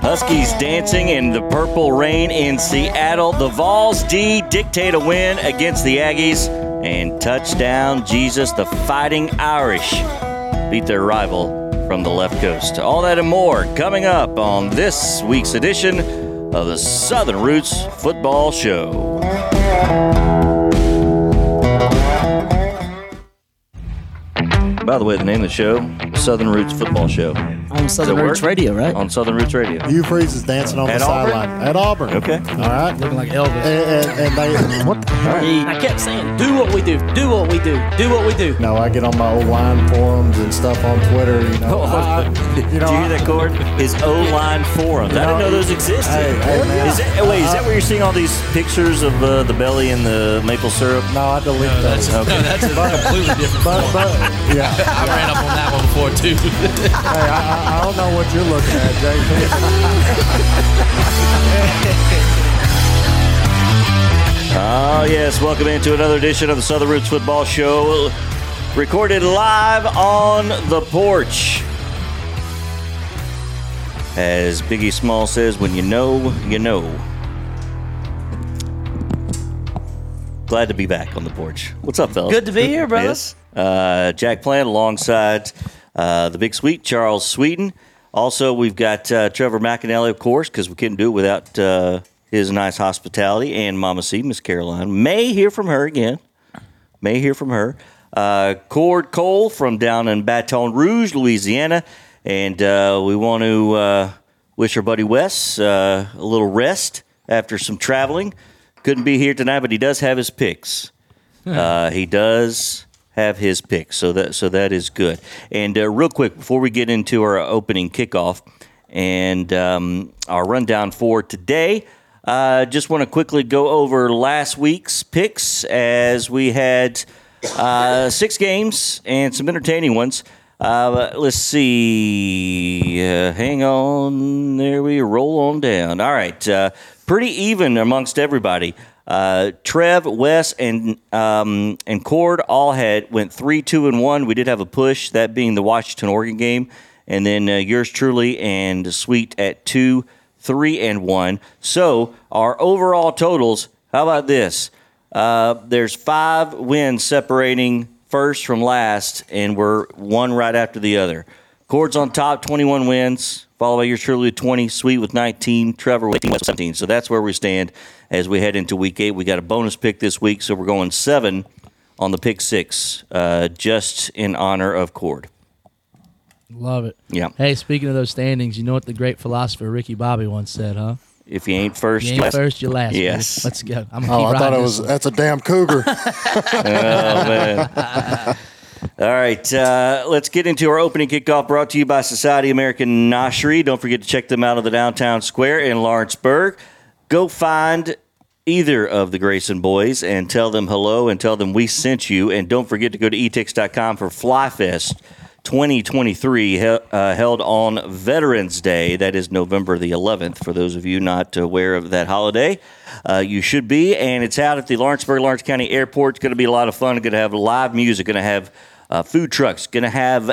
Huskies dancing in the purple rain in Seattle. The Vols D dictate a win against the Aggies. And touchdown, Jesus, the Fighting Irish beat their rival from the left coast. All that and more coming up on this week's edition of the Southern Roots Football Show. By the way, the name of the show, Southern Roots Football Show. On Southern Does it Roots work? Radio, right? On Southern Roots Radio. Hugh Freeze is dancing on At the Auburn? sideline at Auburn. Okay. All right. Looking like Elvis. And, and, and they what? The, I kept saying, do what we do, do what we do, do what we do. no, I get on my old line forums and stuff on Twitter. You know, I, you know, Did you hear that, Cord? His O-line forums. I didn't know those existed. Hey, hey, man. Is that, oh, wait, is that where you're seeing all these pictures of uh, the belly and the maple syrup? No, I delete No, those. that's, no, that's a completely different But, but yeah, I ran up on that one before too. hey, I, I, I don't know what you're looking at, JP. Oh, yes. Welcome into another edition of the Southern Roots Football Show. Recorded live on the porch. As Biggie Small says, when you know, you know. Glad to be back on the porch. What's up, fellas? Good to be here, brother. Yes. Uh, Jack Plant alongside uh, the big sweet Charles Sweden. Also, we've got uh, Trevor McAnally, of course, because we couldn't do it without uh, his nice hospitality, and Mama C, Miss Caroline. May hear from her again. May hear from her. Uh, Cord Cole from down in Baton Rouge, Louisiana. And uh, we want to uh, wish our buddy Wes uh, a little rest after some traveling. Couldn't be here tonight, but he does have his picks. Uh, he does have his picks, so that so that is good. And uh, real quick, before we get into our opening kickoff and um, our rundown for today, uh, just want to quickly go over last week's picks as we had uh, six games and some entertaining ones. Uh, let's see. Uh, hang on. There we roll on down. All right. Uh, pretty even amongst everybody. Uh, Trev, Wes, and um, and Cord all had went three, two, and one. We did have a push, that being the Washington Oregon game, and then uh, yours truly and Sweet at two, three, and one. So our overall totals. How about this? Uh, there's five wins separating first from last, and we're one right after the other. Cord's on top, 21 wins, followed by yours truly with 20, Sweet with 19, Trevor with 18, Wes with 17. So that's where we stand as we head into week eight. We got a bonus pick this week, so we're going seven on the pick six, uh, just in honor of Cord. Love it. Yeah. Hey, speaking of those standings, you know what the great philosopher Ricky Bobby once said, huh? If you ain't first, You ain't last- first, you last. baby. Yes. Let's go. I'm gonna Oh, keep I thought it was one. that's a damn cougar. Oh, man. All right, uh, let's get into our opening kickoff brought to you by Society American Noshery. Don't forget to check them out of the downtown square in Lawrenceburg. Go find either of the Grayson boys and tell them hello and tell them we sent you. And don't forget to go to etix.com for FlyFest 2023 he- uh, held on Veterans Day. That is November the 11th. For those of you not aware of that holiday, uh, you should be. And it's out at the Lawrenceburg, Lawrence County Airport. It's going to be a lot of fun. Going to have live music. Going to have uh, food trucks. Going to have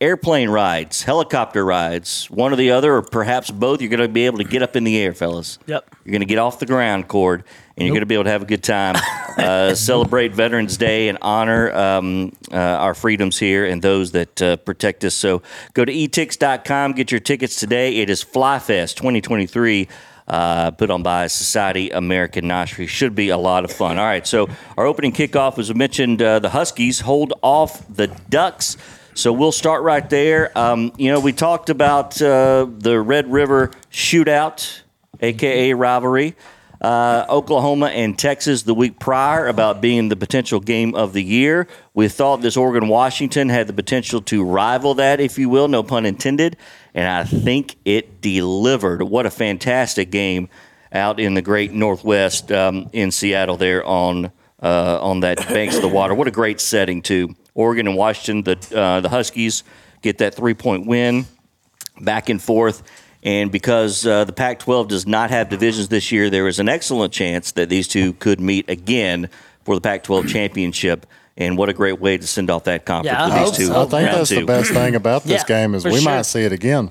airplane rides, helicopter rides, one or the other, or perhaps both. You're going to be able to get up in the air, fellas. Yep. You're going to get off the ground, Cord, and you're going to be able to have a good time. Uh, celebrate Veterans Day and honor um, uh, our freedoms here and those that uh, protect us. So go to etix.com, get your tickets today. It is FlyFest 2023. Uh, put on by Society American Noshery. Should be a lot of fun. All right, so our opening kickoff, as mentioned, uh, the Huskies hold off the Ducks. So we'll start right there. Um, you know, we talked about uh, the Red River shootout, aka rivalry. Uh, Oklahoma and Texas the week prior about being the potential game of the year. We thought this Oregon Washington had the potential to rival that, if you will, no pun intended. And I think it delivered. What a fantastic game out in the great Northwest um, in Seattle there on uh, on that banks of the water. What a great setting too. Oregon and Washington, the uh, the Huskies get that three point win, back and forth. And because uh, the Pac 12 does not have divisions this year, there is an excellent chance that these two could meet again for the Pac 12 championship And what a great way to send off that conference Yeah, with hope these two. so. I think that's two. the best thing about this Yeah, game is we sure. might see it again.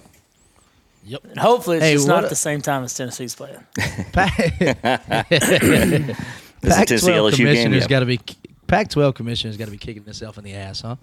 Yep. And hopefully it's Hey, just not a- at the same time as Tennessee's playing. This Pac-12 commissioner's got to be Pac-12 commissioner's got to be kicking himself in the ass, huh?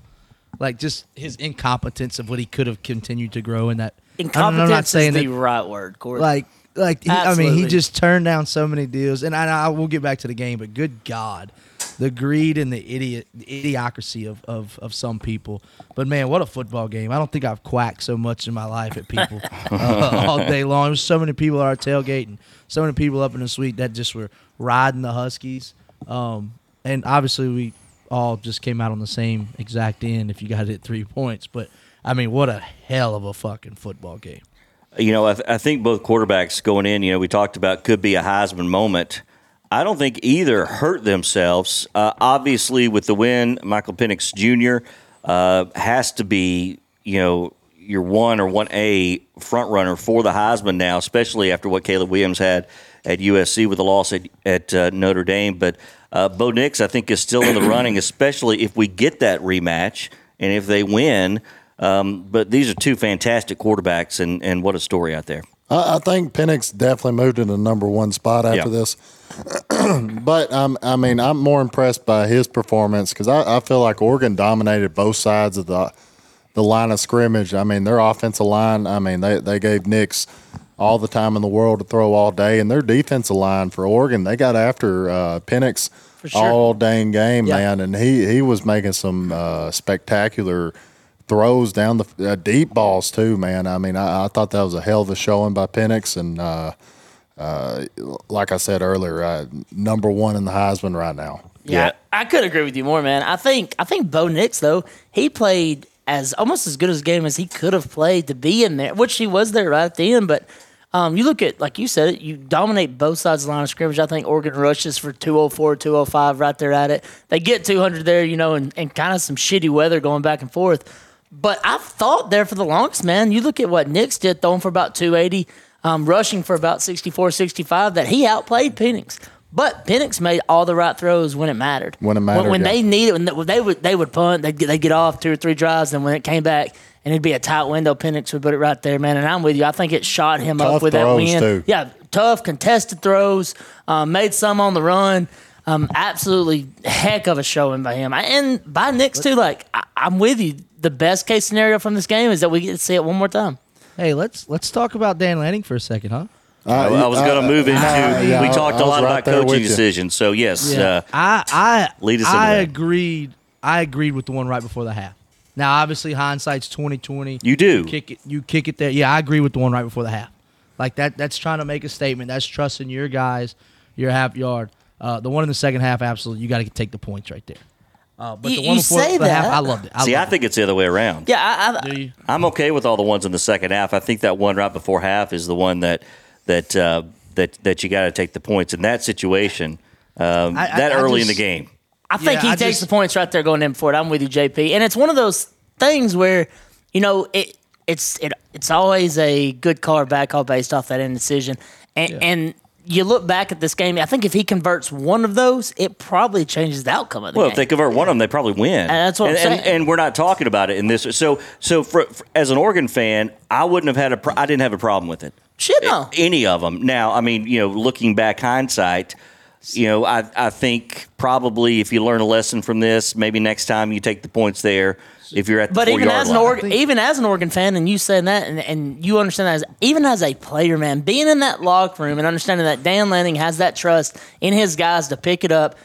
Like just his incompetence of what he could have continued to grow in that. I'm- Incompetence I'm not saying is the that, right word, Corey. like like he, I mean he just turned down so many deals, and I, I will get back to the game, but good God, the greed and the idiot the idiocracy of, of of some people. But man, what a football game! I don't think I've quacked so much in my life at people uh, all day long. There was so many people at our tailgate and so many people up in the suite that just were riding the Huskies. Um, and obviously we all just came out on the same exact end. If you got it three points, but I mean, what a hell of a fucking football game. You know, I, th- I think both quarterbacks going in, you know, we talked about could be a Heisman moment. I don't think either hurt themselves. Uh, obviously, with the win, Michael Penix Jr. Uh, has to be, you know, your one or one A front runner for the Heisman now, especially after what Caleb Williams had at USC with the loss at, at uh, Notre Dame. But uh, Bo Nix, I think, is still in the running, especially if we get that rematch and if they win. Um, but these are two fantastic quarterbacks, and, and what a story out there. I, I think Penix definitely moved into number one spot after Yeah. this. but um, I mean, I'm more impressed by his performance because I, I feel like Oregon dominated both sides of the the line of scrimmage. I mean, their offensive line. I mean, they they gave Nix all the time in the world to throw all day, and their defensive line for Oregon, they got after uh, Penix sure. all dang game, Yeah. man, and he he was making some uh, spectacular throws down the uh, deep balls too, man. I mean, I, I thought that was a hell of a showing by Penix, and uh, uh, like I said earlier, uh, number one in the Heisman right now. Yeah, Yeah. I, I could agree with you more, man. I think I think Bo Nix though he played as almost as good as a game as he could have played to be in there, which he was there right at the end. But um, you look at like you said it, you dominate both sides of the line of scrimmage. I think Oregon rushes for 204, 205 right there at it. They get 200 there, you know, and, and kind of some shitty weather going back and forth. But I thought there for the longest, man. You look at what Nix did, throwing for about 280, um, rushing for about 64, 65, that he outplayed Penix. But Penix made all the right throws when it mattered. When it mattered, When, yeah. they needed, when they, would they would punt, they'd get, they'd get off two or three drives, and when it came back and it'd be a tight window, Penix would put it right there, man. And I'm with you. I think it shot him Tough up with that win. too. Yeah, tough contested throws, um, made some on the run. Um, absolutely heck of a showing by him. And by Nix too. Like I, I'm with you. The best case scenario from this game is that we get to see it one more time. Hey, let's let's talk about Dan Lanning for a second, huh? I, I was going to move into. yeah, we talked I a was lot right about coaching decisions. So yes, uh, I I lead us into I that. agreed. I agreed with the one right before the half. Now, obviously, hindsight's twenty twenty. You do. kick it. You kick it there. Yeah, I agree with the one right before the half. Like that. That's trying to make a statement. That's trusting your guys, your half yard. Uh, the one in the second half, absolutely, you got to take the points right there. Uh, but You- the one you before say the half, that. I loved it. I see, I loved it. think it's the other way around. Yeah, I, I, I'm okay with all the ones in the second half. I think that one right before half is the one that that uh, that that you got to take the points in that situation. Um, I- I- that I early in the game. I think Yeah, he I takes just- the points right there going in for it. I'm with you, JP. And it's one of those things where, you know, it it's it it's always a good call or bad call based off that indecision. And and you look back at this game, I think if he converts one of those, it probably changes the outcome of the Well, game. Well, if they convert one of them, they probably win. And that's what I'm and, and, saying. and we're not talking about it in this. So, so for, for- as an Oregon fan, I wouldn't have had a. Pro- I didn't have a problem with it. Shit, no. Any of them. Now, I mean, you know, looking back hindsight, you know, I I think probably if you learn a lesson from this, maybe next time you take the points there. If you're at the But four even yard as an line. Oregon, even as an Oregon fan, and you saying that, and, and you understand that, as, even as a player, man, being in that locker room and understanding that Dan Lanning has that trust in his guys to pick it up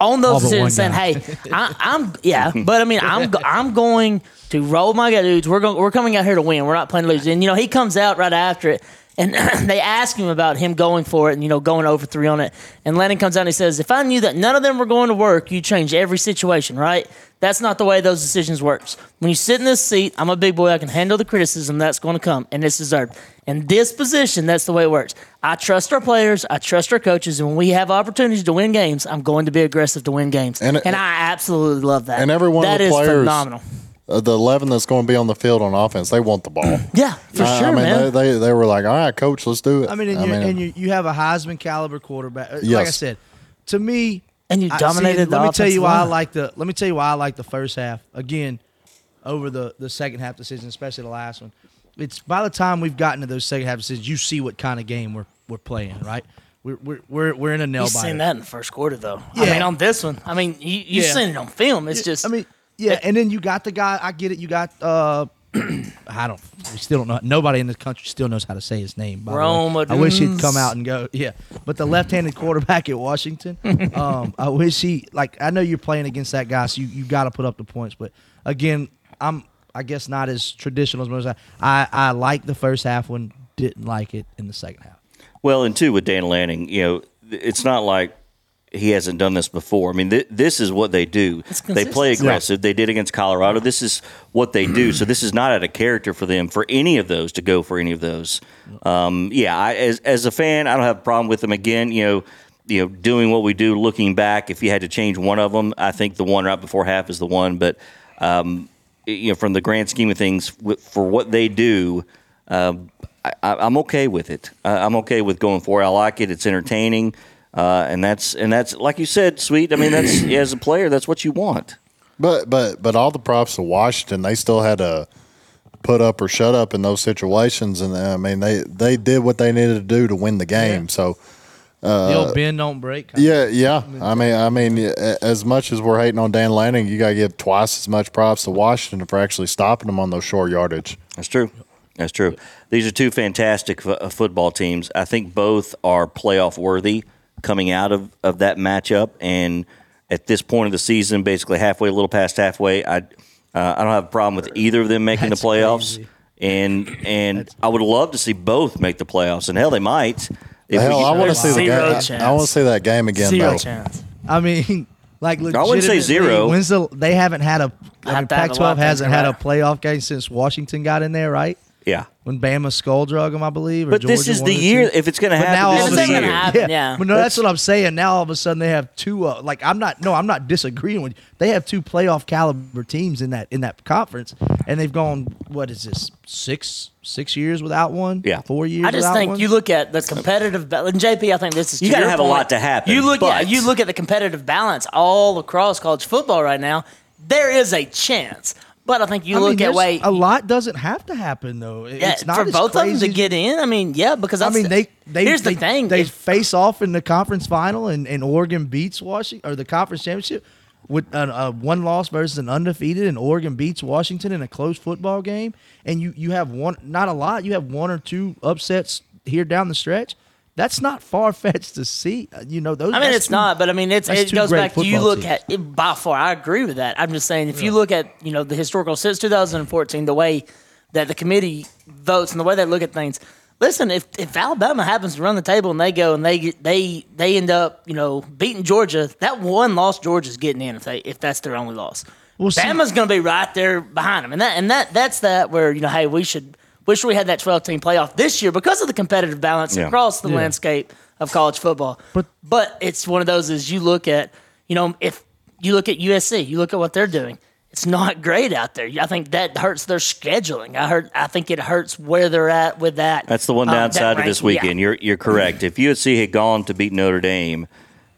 on those but one decisions, saying, "Hey, I, I'm yeah," but I mean, I'm go- I'm going to roll my dudes. We're going, we're coming out here to win. We're not playing to lose. And you know, he comes out right after it. And they ask him about him going for it and, you know, going over three on it. And Lanning comes out and he says, If I knew that none of them were going to work, you'd change every situation, right? That's not the way those decisions works. When you sit in this seat, I'm a big boy. I can handle the criticism that's going to come, and it's deserved. In this position, that's the way it works. I trust our players. I trust our coaches, and when we have opportunities to win games, I'm going to be aggressive to win games. And And, I absolutely love that. And every one That of the is players, phenomenal. Uh, the eleven that's going to be on the field on offense, they want the ball. Yeah, for I- sure, I mean, man. They, they they were like, all right, coach, let's do it. I mean, and, you and you, you have a Heisman caliber quarterback. Uh, Like I said, to me, And you I- see, dominated the Let me tell you offensive why I like the. Let me tell you why I like the first half again over the the second half decision, especially the last one. It's by the time we've gotten to those second half decisions, you see what kind of game we're we're playing, right? We're we're we're, we're in a nail You've biter. seen that in the first quarter, though. I mean, on this one, I mean, you, you've Yeah. seen it on film. It's Yeah, just, I mean, yeah, and then you got the guy. I get it. You got uh, I don't. We still don't know. Nobody in this country still knows how to say his name. by the way. Rome I wish he'd come out and go. Yeah, but the left-handed quarterback at Washington. um, I wish he like. I know you're playing against that guy, so you you got to put up the points. But again, I'm I guess not as traditional as most. I I, I like the first half one. Didn't like it in the second half. Well, and two with Dan Lanning, you know, it's not like he hasn't done this before. I mean, th- this is what they do. They play consistency. aggressive. They did against Colorado. This is what they do. So this is not out of character for them for any of those to go for any of those. Um, yeah, I, as as a fan, I don't have a problem with them. Again, you know. You know, doing what we do, looking back, if you had to change one of them, I think the one right before half is the one. But um, you know, from the grand scheme of things, for what they do, um, I, I- I'm okay with it. I- I'm okay with going for it. I like it. It's entertaining, uh, and that's and that's like you said, sweet. I mean, that's as a player, that's what you want. But but but all the props to Washington, they still had to put up or shut up in those situations, and uh, I mean they they did what they needed to do to win the game. So the old bend don't break. yeah, yeah. I mean I mean as much as we're hating on Dan Lanning, you got to give twice as much props to Washington for actually stopping them on those short yardage. That's true. That's true. These are two fantastic fo- uh, football teams. I think both are playoff worthy coming out of, of that matchup. And at this point of the season, basically halfway, a little past halfway, I uh, I don't have a problem with either of them making That's the playoffs. crazy. And and I would love to see both make the playoffs. And hell, they might. If Hell, we- I want to see the game. I- I, want to see that game again zero though. chance. I mean, like I wouldn't say zero. When's the they haven't had a I mean, a lot Pac-12 of hasn't had a playoff game since Washington got in there, right? yeah. When Bama skull drug them, I believe. Or But this is the year. two. If it's going to But now happen, all this of is a the year. gonna sudden, happen, yeah. But no, that's what I'm saying. Now all of a sudden they have two. Uh, like I'm not. No, I'm not disagreeing with you. They have two playoff caliber teams in that in that conference, and they've gone. What is this? Six six years without one. Yeah. four years. I just without think one? you look at the competitive ba- and JP. I think this is You gotta your have a lot to happen, You look but- at you look at the competitive balance all across college football right now. There is a chance, but I think you I mean, look at there's- way a lot doesn't have to happen though. It- yeah, it's not for both of them to get in. I mean, yeah, because I mean, they they here's they, the thing. They if- face off in the conference final, and, and Oregon beats Washington or the conference championship with a, a one loss versus an undefeated, and Oregon beats Washington in a close football game, and you you have one not a lot, you have one or two upsets here down the stretch. That's not far fetched to see. Uh, You know those. I mean, it's not, but I mean, it's it goes back to you look teams. at it, by far. I agree with that. I'm just saying, if you look at you know the historical since 2014, the way that the committee votes and the way they look at things. Listen, if if Alabama happens to run the table and they go and they get- they they end up you know beating Georgia, that one loss Georgia's getting in if they if that's their only loss. Well, Bama's going to be right there behind them, and that and that that's that where you know hey we should wish we had that 12 team playoff this year because of the competitive balance Yeah. across the Yeah. landscape of college football. But- but it's one of those as you look at you know if you look at USC, you look at what they're doing. It's not great out there. I think that hurts their scheduling. I heard. I think it hurts where they're at with that. That's the one um, that downside of this ranking. Yeah. weekend. You're you're correct. If USC had gone to beat Notre Dame,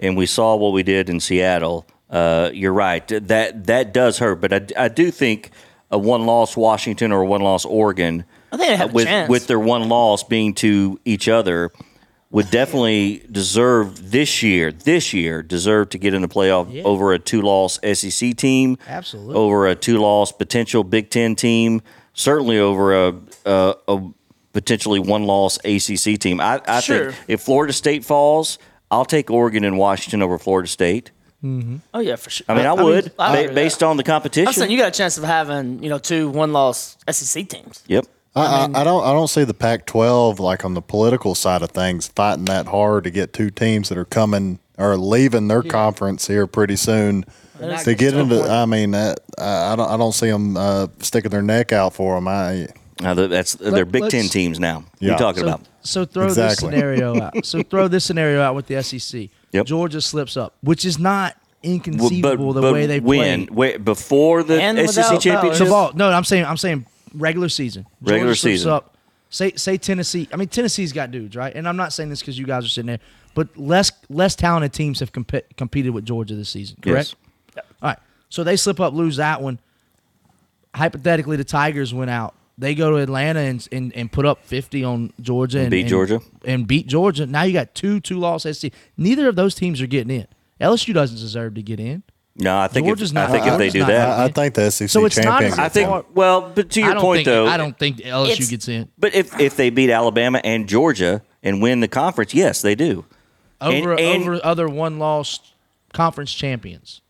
and we saw what we did in Seattle, uh, you're right. That that does hurt. But I, I do think a one loss Washington or a one loss Oregon, I think they have a with chance. with their one loss being to each other, would definitely deserve this year. This year deserve to get in the playoff Yeah. over a two loss SEC team, Absolutely. over a two loss potential Big Ten team, certainly over a a, a potentially one loss ACC team. I, I Sure. think if Florida State falls, I'll take Oregon and Washington over Florida State. Mm-hmm. oh yeah, for sure. I mean, I, I mean, would I ba- based that. on the competition. I'm saying you got a chance of having you know two one loss SEC teams. yep. I, I, I don't I don't see the Pac-12 like on the political side of things fighting that hard to get two teams that are coming or leaving their conference here pretty soon to get into. important. I mean, that, I I don't I don't see them uh, sticking their neck out for them. I Now that's they're Big Ten teams now. Yeah. You're talking so, about. So throw Exactly. this scenario out. So throw this scenario out with the SEC. Yep. Georgia slips up, which is not Well, inconceivable the way they when? play. Wait, before the And SEC without- championship. The ball. No, I'm saying I'm saying regular season. Georgia Regular slips season. Up, Say say Tennessee. I mean Tennessee's got dudes, right? And I'm not saying this because you guys are sitting there, but less less talented teams have comp- competed with Georgia this season. Correct. Yes. All right. So they slip up, lose that one. Hypothetically, the Tigers went out. They go to Atlanta and and, and put up 50 on Georgia and, beat Georgia. and beat Georgia. Now you got two two loss SC. Neither of those teams are getting in. LSU doesn't deserve to get in. No, I think Georgia's if, not- I think if they Georgia's do not- that, I, I think the SEC So it's not champion. as- I think. in. Well, but to I your don't point think, though, I don't think LSU it's- gets in But if if they beat Alabama and Georgia and win the conference, yes, they do. over and- and- over other one loss conference champions.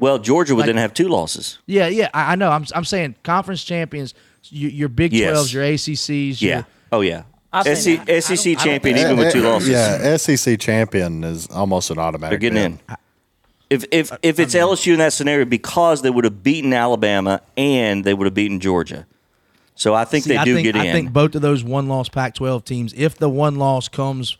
Well, Georgia would Like- then have two losses. Yeah, yeah, I, I know. I'm I'm saying conference champions. Your, your Big Yes. 12s, your ACCs. Yeah. Your, Oh yeah. I think- SC, I don't- SEC I don't champion even with two losses. Yeah, SEC champion is almost an automatic. They're getting bid. in. If if if it's LSU in that scenario, because they would have beaten Alabama and they would have beaten Georgia, so I think See, they I do think, get in. I think both of those one loss Pac-12 teams, if the one loss comes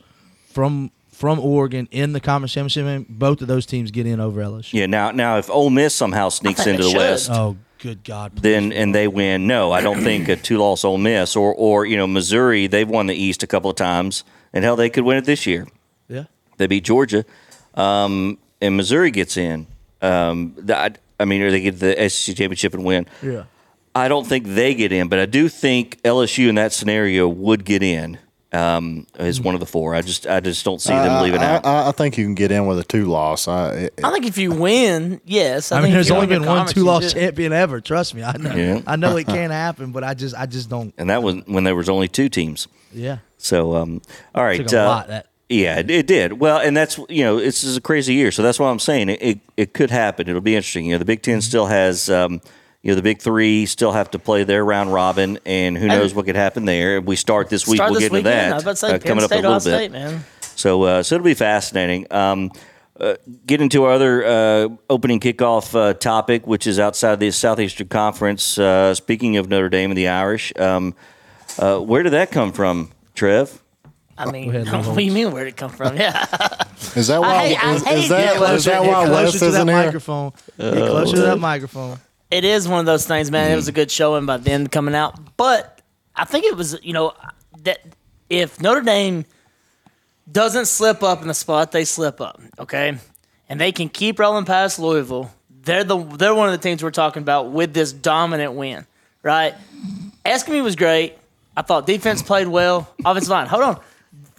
from from Oregon in the conference championship, game, both of those teams get in over LSU. yeah. Now now if Ole Miss somehow sneaks into the should. West, Oh, good God! please. then and they win. No, I don't think a two loss Ole Miss or or you know Missouri. They've won the East a couple of times, and hell, they could win it this year. yeah. They beat Georgia, um, and Missouri gets in. Um, the- I, I mean, or they get the SEC championship and win. Yeah. I don't think they get in, but I do think LSU in that scenario would get in um, as one of the four. I just I just don't see them leaving I, out. I, I think you can get in with a two loss. I, it, I think if you win, yes. I, I, think mean, there's only been one two loss champion ever. Trust me, I know. Yeah. I know it can't happen, but I just I just don't. and that was when there was only two teams. Yeah. So, um, all right. Took a uh, lot, that. Yeah, it, it did. Well, and that's you know, this is a crazy year, so that's why I'm saying it. It, it could happen. It'll be interesting. You know, the Big 10 still has, um, you know, the Big Three still have to play their round robin, and who knows what could happen there. We start this week. Start we'll this get into weekend. that I was about to say, uh, coming up a little Ohio bit. State, man. So, uh, so it'll be fascinating. Um, uh, get into our other uh, opening kickoff uh, topic, which is outside the Southeastern Conference. Uh, speaking of Notre Dame and the Irish, um, uh, where did that come from, Trev? I mean, ahead, what do you mean? Where did it come from? Yeah, is that why? hate- I is, hate is that, that is that Get why closer Wes to that isn't here? microphone. Get closer to that uh, microphone. it is one of those things, man. It was a good showing by then coming out, but I think it was, you know, that if Notre Dame doesn't slip up in the spot they slip up, okay, and they can keep rolling past Louisville, they're the they're one of the teams we're talking about with this dominant win, right? Estime was great. I thought defense played well. Offensive line. Hold on.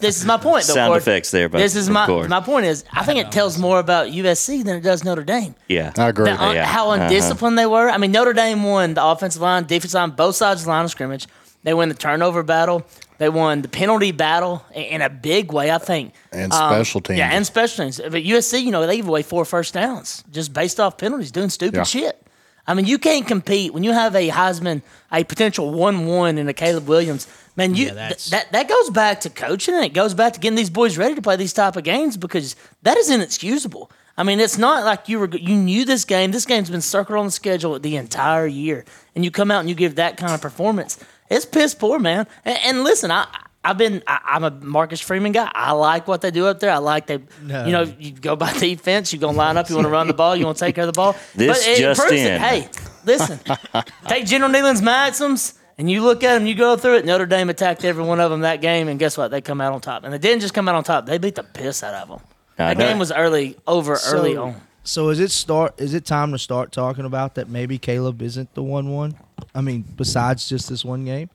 This is my point. Though, Sound Cord. effects there, but this is my course. my point is I think it tells more about USC than it does Notre Dame. Yeah, I agree. The un- Yeah. How Uh-huh. undisciplined they were. I mean, Notre Dame won the offensive line, defensive line, both sides of the line of scrimmage. They won the turnover battle. They won the penalty battle in a big way, I think. And Um, special teams. Yeah, and special teams. But USC, you know, they give away four first downs just based off penalties, doing stupid Yeah. shit. I mean, you can't compete when you have a Heisman, a potential one-one in a Caleb Williams. Man, you Yeah, th- that that goes back to coaching, and it goes back to getting these boys ready to play these type of games because that is inexcusable. I mean, it's not like you were you knew this game. This game's been circled on the schedule the entire year, and you come out and you give that kind of performance. It's piss poor, man. And, and listen, I. I've been. I, I'm a Marcus Freeman guy. I like what they do up there. I like they. No. You know, you go by defense. You gonna line up. You want to run the ball. You want to take care of the ball. This but it just in. It. Hey, listen. take General Neyland's maxims and you look at them. You go through it. Notre Dame attacked every one of them that game, and guess what? They come out on top. And they didn't just come out on top. They beat the piss out of them. I That know. game was early over early on. So is it start? Is it time to start talking about that? Maybe Caleb isn't the one one. I mean, besides just this one game,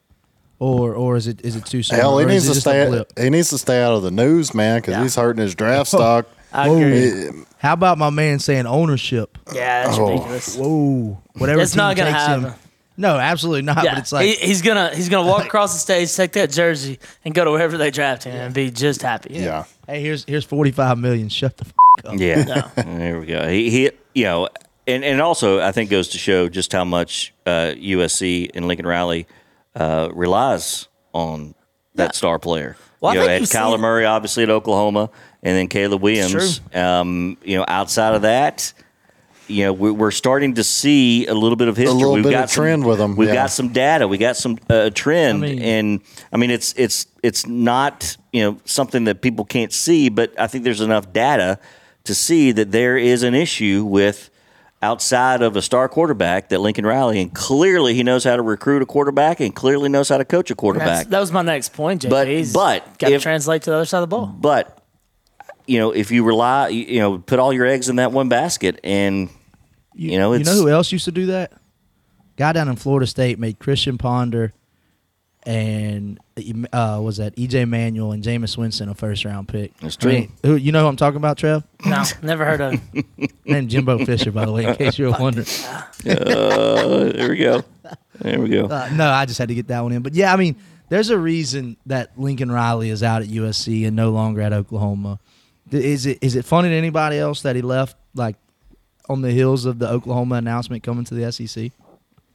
or or is it is it too soon? Hell, he Or needs is it to just a stay. blip? He needs to stay out of the news, man, because Yeah. he's hurting his draft stock. I agree. Eh, How about my man saying ownership? Yeah, that's Oh. ridiculous. Whoa, whatever. It's team not gonna takes him- happen. No, absolutely not. Yeah, But it's like he, he's gonna he's gonna walk across the stage, take that jersey, and go to wherever they draft him, and be just happy. Yeah. hey, here's here's forty five million. Shut the. F- up. Yeah, there we go. He, he, you know, and and also I think goes to show just how much uh, USC and Lincoln Riley uh, relies on that star player. Well, I you know, think had Kyler seen- Murray obviously at Oklahoma, and then Caleb Williams. Um, you know, outside of that. You know, we- we're starting to see a little bit of history. little We've bit got of some- trend with 'em, We've yeah. got some data. We got some uh, trend, I mean- and I mean, it's it's it's not you know something that people can't see, but I think there's enough data to see that there is an issue with outside of a star quarterback that Lincoln Riley, and clearly he knows how to recruit a quarterback and clearly knows how to coach a quarterback. that was my next point, JP. But- He's but got to if- translate to the other side of the ball. But you know, if you rely, you you know, put all your eggs in that one basket, and you, know, you know who else used to do that? Guy down in Florida State made Christian Ponder and uh, was that EJ Manuel and Jameis Winston a first round pick. That's I mean, who you know who I'm talking about, Trev? No, never heard of him. Named Jimbo Fisher, by the way, in case you were wondering. uh, there we go, there we go. Uh, no, I just had to get that one in. But yeah, I mean, there's a reason that Lincoln Riley is out at USC and no longer at Oklahoma. Is it is it funny to anybody else that he left like on the heels of the Oklahoma announcement coming to the SEC?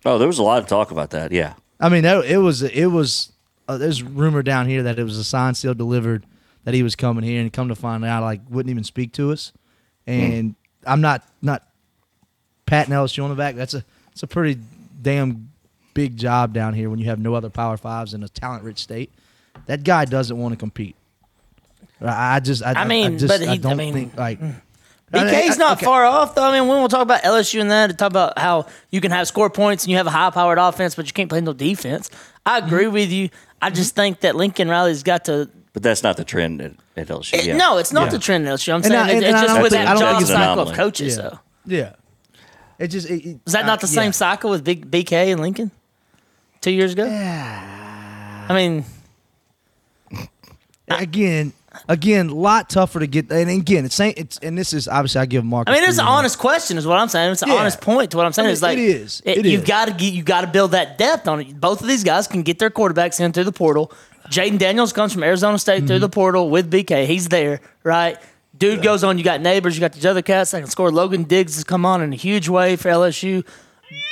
Oh, there was a lot of talk about that. Yeah, I mean, that- it was it was. Uh, there's rumor down here that it was a signed, sealed, delivered that he was coming here, and come to find out, like wouldn't even speak to us. And I'm not not patting LSU on the back. That's a it's a pretty damn big job down here when you have no other Power Fives in a talent-rich state. That guy doesn't want to compete. I I just I, I mean, just, but he- I I don't mean, think like BK's not okay. far off, though. I mean, when we'll talk about LSU and that, to talk about how you can have score points and you have a high powered offense, but you can't play no defense. I Mm-hmm. agree with you. I just think that Lincoln Riley's got to. but that's not the trend at, at LSU. it- yeah. No, it's not Yeah. the trend, at LSU. I'm And saying I- it- and- it's and just with think- that job think it's cycle of coaches, Yeah. though. Yeah. It just it, it- Is that not uh, the same yeah. cycle with Big BK and Lincoln two years ago? Yeah. I mean, again, again, a lot tougher to get. And again, it's saying it's and this is obviously I give Mark. I mean, it's an honest question, is what I'm saying. It's an Yeah. honest point to what I'm saying. I mean, it's like it is. it- It you is. got to get you got to build that depth on it. Both of these guys can get their quarterbacks in through the portal. Jayden Daniels comes from Arizona State through Mm-hmm. the portal with BK. He's there, right? Dude goes on. You got Nabers. You got these other cats that can score. Logan Diggs has come on in a huge way for LSU.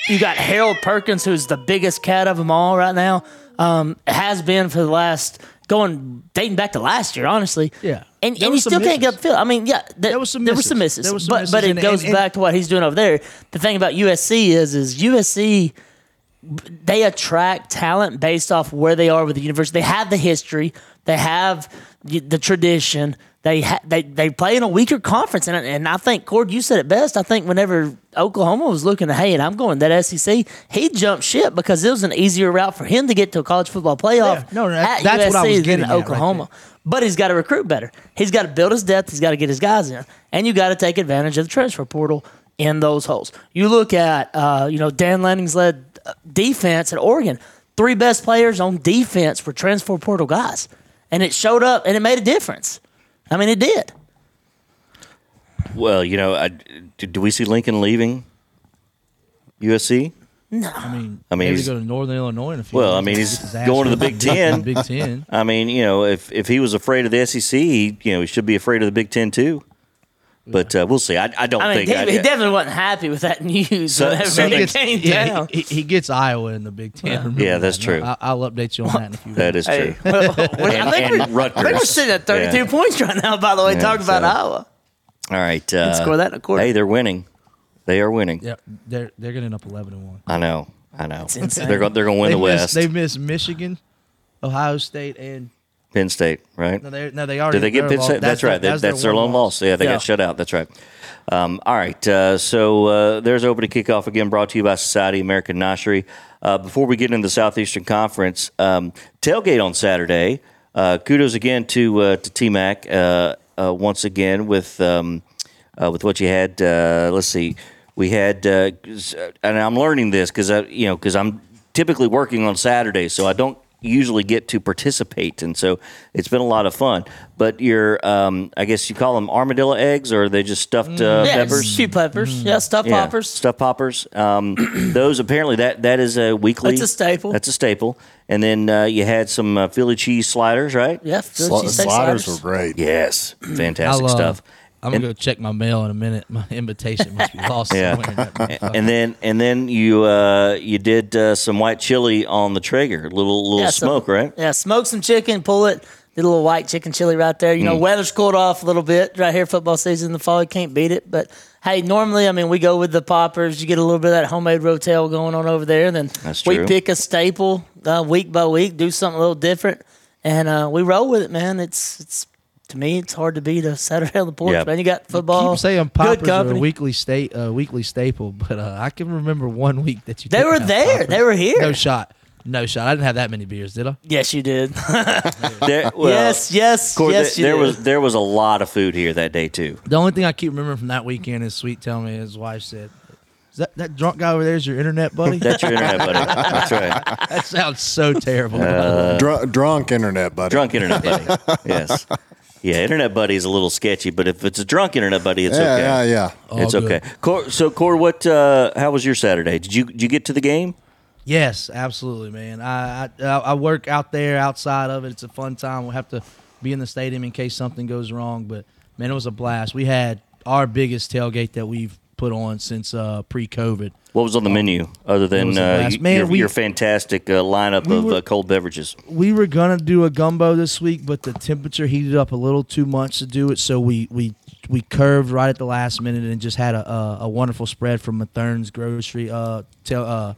You got Harold Perkins, who's the biggest cat of them all right now. Um, has been for the last going dating back to last year, honestly. Yeah. and, There and was you some still can't get misses. upfield. I mean, yeah, th- There was some there was some misses. misses, There was some but but it and- goes and- back to what he's doing over there. The thing about USC is is USC they attract talent based off where they are with the university. They have the history, they have the tradition. They ha- they they play in a weaker conference, and and I think Cord, you said it best. I think whenever Oklahoma was looking at, hey, and I'm going that SEC, he jumped ship because it was an easier route for him to get to a college football playoff. Yeah. No, that- at that's what I USC was than getting at right Oklahoma. but he's got to recruit better. He's got to build his depth. He's got to get his guys in, and you got to take advantage of the transfer portal in those holes. You look at, uh, you know, Dan Lanning's led uh, defense at Oregon. Three best players on defense were transfer portal guys, and it showed up and it made a difference. I mean, it did. Well, you know, I, do, do we see Lincoln leaving USC? No. I mean, I mean, maybe he's- go to Northern Illinois in a few. Well, I mean, he's get his ass going to the Big Ten. Big Ten. I mean, you know, if if he was afraid of the SEC, he, you know, he should be afraid of the Big Ten too. But uh, we'll see. I, I don't I mean, think. he, I, he definitely wasn't happy with that news So- whenever so it gets- came yeah, down. he, he, he gets Iowa in the Big Ten. Remember Yeah, that's that. true. I, I'll update you on that in a few. that weeks. is Hey, true. well, I, think And- we're, I think we're sitting at 32 Yeah. points right now, by the way, Yeah, talking about Iowa. All right. Uh, score that in a quarter. Hey, they're winning. They are winning. Yep, they're they're getting up eleven and one. I know. I know. insane. They're going. They're going to win They the missed, West. They've missed Michigan, Ohio State, and Penn State, right? no, they no they already. Did they get Penn. State? That's, right. their- That- that's their one lone loss. Yeah, they Yeah. got shut out. That's right. Um, all right. Uh, so uh, there's opening kickoff again, brought to you by Society American Noshery. Uh, before we get into the Southeastern Conference, um, tailgate on Saturday. Uh, kudos again to uh, to T Mac uh, uh, once again with um, uh, with what you had. Uh, let's see, we had, uh, and I'm learning this because I you know because I'm typically working on Saturdays, so I don't usually get to participate, and so it's been a lot of fun. But your, um, I guess you call them armadillo eggs, or are they just stuffed uh, yeah, peppers? Few peppers. Yeah, stuffed Yeah, poppers. stuffed poppers. Um, those apparently that that is a weekly. That's a staple. That's a staple. And then uh, you had some uh, Philly cheese sliders, right? Yeah, Philly Sli- cheesesteak sliders sliders. were great. Yes, fantastic I'll, stuff. I'm gonna go check my mail in a minute. My invitation must be lost Yeah. somewhere. In that motherfucker. and then and then you uh, you did uh, some white chili on the Traeger, little little Yeah, so- smoke, right? Yeah, smoke some chicken, pull it. Did a little white chicken chili right there. Mm. You know, weather's cooled off a little bit right here. Football season in the fall, you can't beat it. But hey, normally, I mean, we go with the poppers. You get a little bit of that homemade rotel going on over there. Then That's we pick a staple uh, week by week, do something a little different, and uh, we roll with it, man. It's it's to me, it's hard to beat a Saturday on the porch, Yeah. man. You got football. Keep saying good poppers are a company. weekly state, uh, weekly staple, but uh, I can remember one week that you. They didn't were have there. poppers. They were here. No shot. No shot. I didn't have that many beers, did I? Yes, you did. There, well, yes, yes, Corey, yes. there you there did. was there was a lot of food here that day too. The only thing I keep remembering from that weekend is Sweet telling me his wife said, "Is that that drunk guy over there is your internet buddy?" That's your internet, buddy. That's right. that sounds so terrible. Dr- drunk internet, buddy. Drunk internet buddy. Yes. Yeah, internet buddy is a little sketchy, but if it's a drunk internet buddy, it's Yeah, okay. yeah, yeah. It's All okay. Cor, so, Cor, what? Uh, how was your Saturday? Did you did you get to the game? Yes, absolutely, man. I, I I work out there outside of it. It's a fun time. We'll have to be in the stadium in case something goes wrong. But man, it was a blast. We had our biggest tailgate that we've put on since uh, pre-COVID. What was on the menu other than uh, last- Man, your, we- your fantastic uh, lineup we of were- uh, cold beverages? We were gonna do a gumbo this week, but the temperature heated up a little too much to do it. So we we we curved right at the last minute and just had a a, a wonderful spread from Matherne's Grocery. Uh, tel- uh,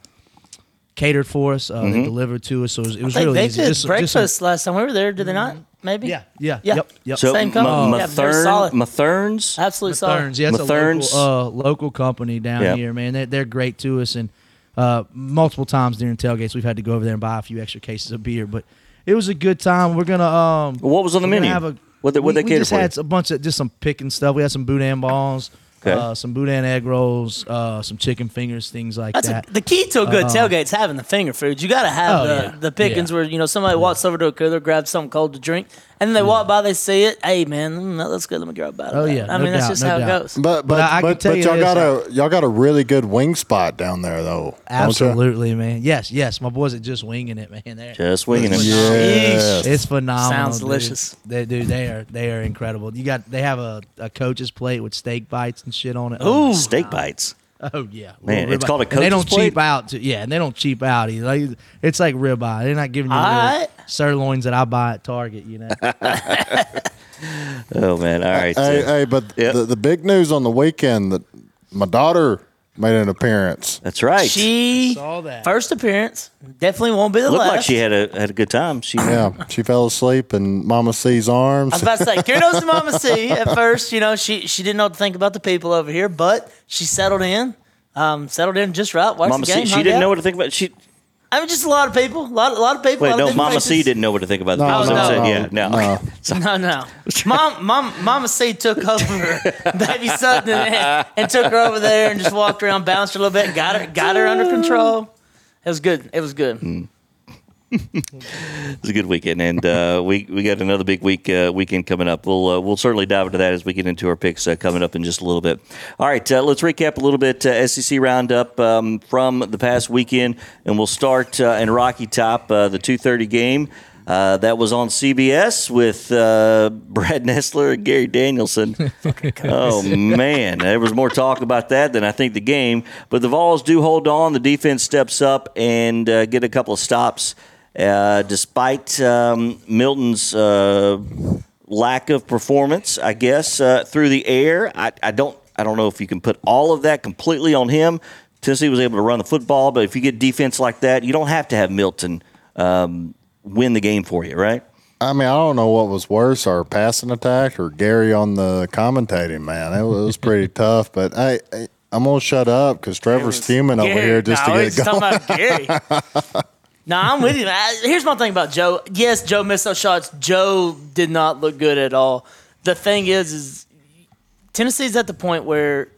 catered for us. Uh, They delivered to us, so it was, it I was really they easy. did Just- just breakfast last time we were there. Did they not? Maybe. yeah, yeah, Yeah. yep, yep. So, Same company. Yeah, they're solid. Matherne's, Matherne's. Absolutely solid. Matherne's, yeah, it's Matherne's. a local, uh, local company down Yeah. here, man. They're, they're great to us, and uh, multiple times during tailgates, we've had to go over there and buy a few extra cases of beer. But it was a good time. We're gonna um, What was on the we're gonna menu? Have a, What they- what we, they we cater just for you? had a bunch of just some picking stuff. We had some boudin balls, Okay. uh, some boudin egg rolls, uh, some chicken fingers, things like That's a, that. the key to a good tailgate's having the finger foods. You got to have Oh, the, yeah. the pickings Yeah. where you know somebody walks over to a cooler, grabs something cold to drink, and then they walk by, they see it. Hey man, mm, that looks good. Let me grab a bite. Oh, that." yeah, I no mean that's just no how doubt. it goes. But but But I- I can but, tell but you y'all this, got a y'all got a really good wing spot down there though. Absolutely, man. Yes, yes. My boys are just winging it, man. They're, Just winging it. Yes. It's phenomenal. Sounds dude. delicious. They, dude, they are they are incredible. You got they have a, a coach's plate with steak bites and shit on it. Oh, Ooh. Steak bites. Oh yeah, Man, it's called a And they don't plate? cheap out. To, yeah, and they don't cheap out either. Like, it's like ribeye. They're not giving you the sirloins that I buy at Target. You know. Oh man! All right. Hey, so- hey, but Yep. the, the big news on the weekend that my daughter made an appearance. That's right. She Saw that. first appearance definitely won't be the looked last. like she had a had a good time. She Yeah, she fell asleep in Mama C's arms. I was about to say, kudos to Mama C. At first, you know, she she didn't know what to think about the people over here, but she settled in, um, settled in just right. Watched Mama the game. C. She hung didn't out. know what to think about. She I mean, just a lot of people, a lot, a lot of people. wait. No, Mama faces. C. didn't know what to think about the No, no, no, yeah, no. no. No, no. Mom, mom, Mama C took over her baby Sutton and, and took her over there and just walked around, bounced her a little bit, got her, got her under control. It was good. It was good. Mm. It was a good weekend, and uh, we we got another big week uh, weekend coming up. We'll uh, we'll certainly dive into that as we get into our picks uh, coming up in just a little bit. All right, uh, let's recap a little bit uh, SEC roundup um, from the past weekend, and we'll start uh, in Rocky Top, uh, the two thirty game. Uh, that was on CBS with uh, Brad Nessler and Gary Danielson. oh man, there was more talk about that than I think the game. But the Vols do hold on. The defense steps up and uh, get a couple of stops, uh, despite um, Milton's uh, lack of performance. I guess uh, through the air. I, I don't. I don't know if you can put all of that completely on him. Tennessee was able to run the football, but if you get defense like that, you don't have to have Milton um, win the game for you, right? I mean, I don't know what was worse, our passing attack or Gary on the commentating. Man, it was, it was pretty tough. But hey, hey, I'm gonna shut up because Trevor's fuming over here just no, to we're get just going. talking about Gary. no, I'm with you. man. Here's my thing about Joe. Yes, Joe missed those shots. Joe did not look good at all. The thing is, is Tennessee's at the point where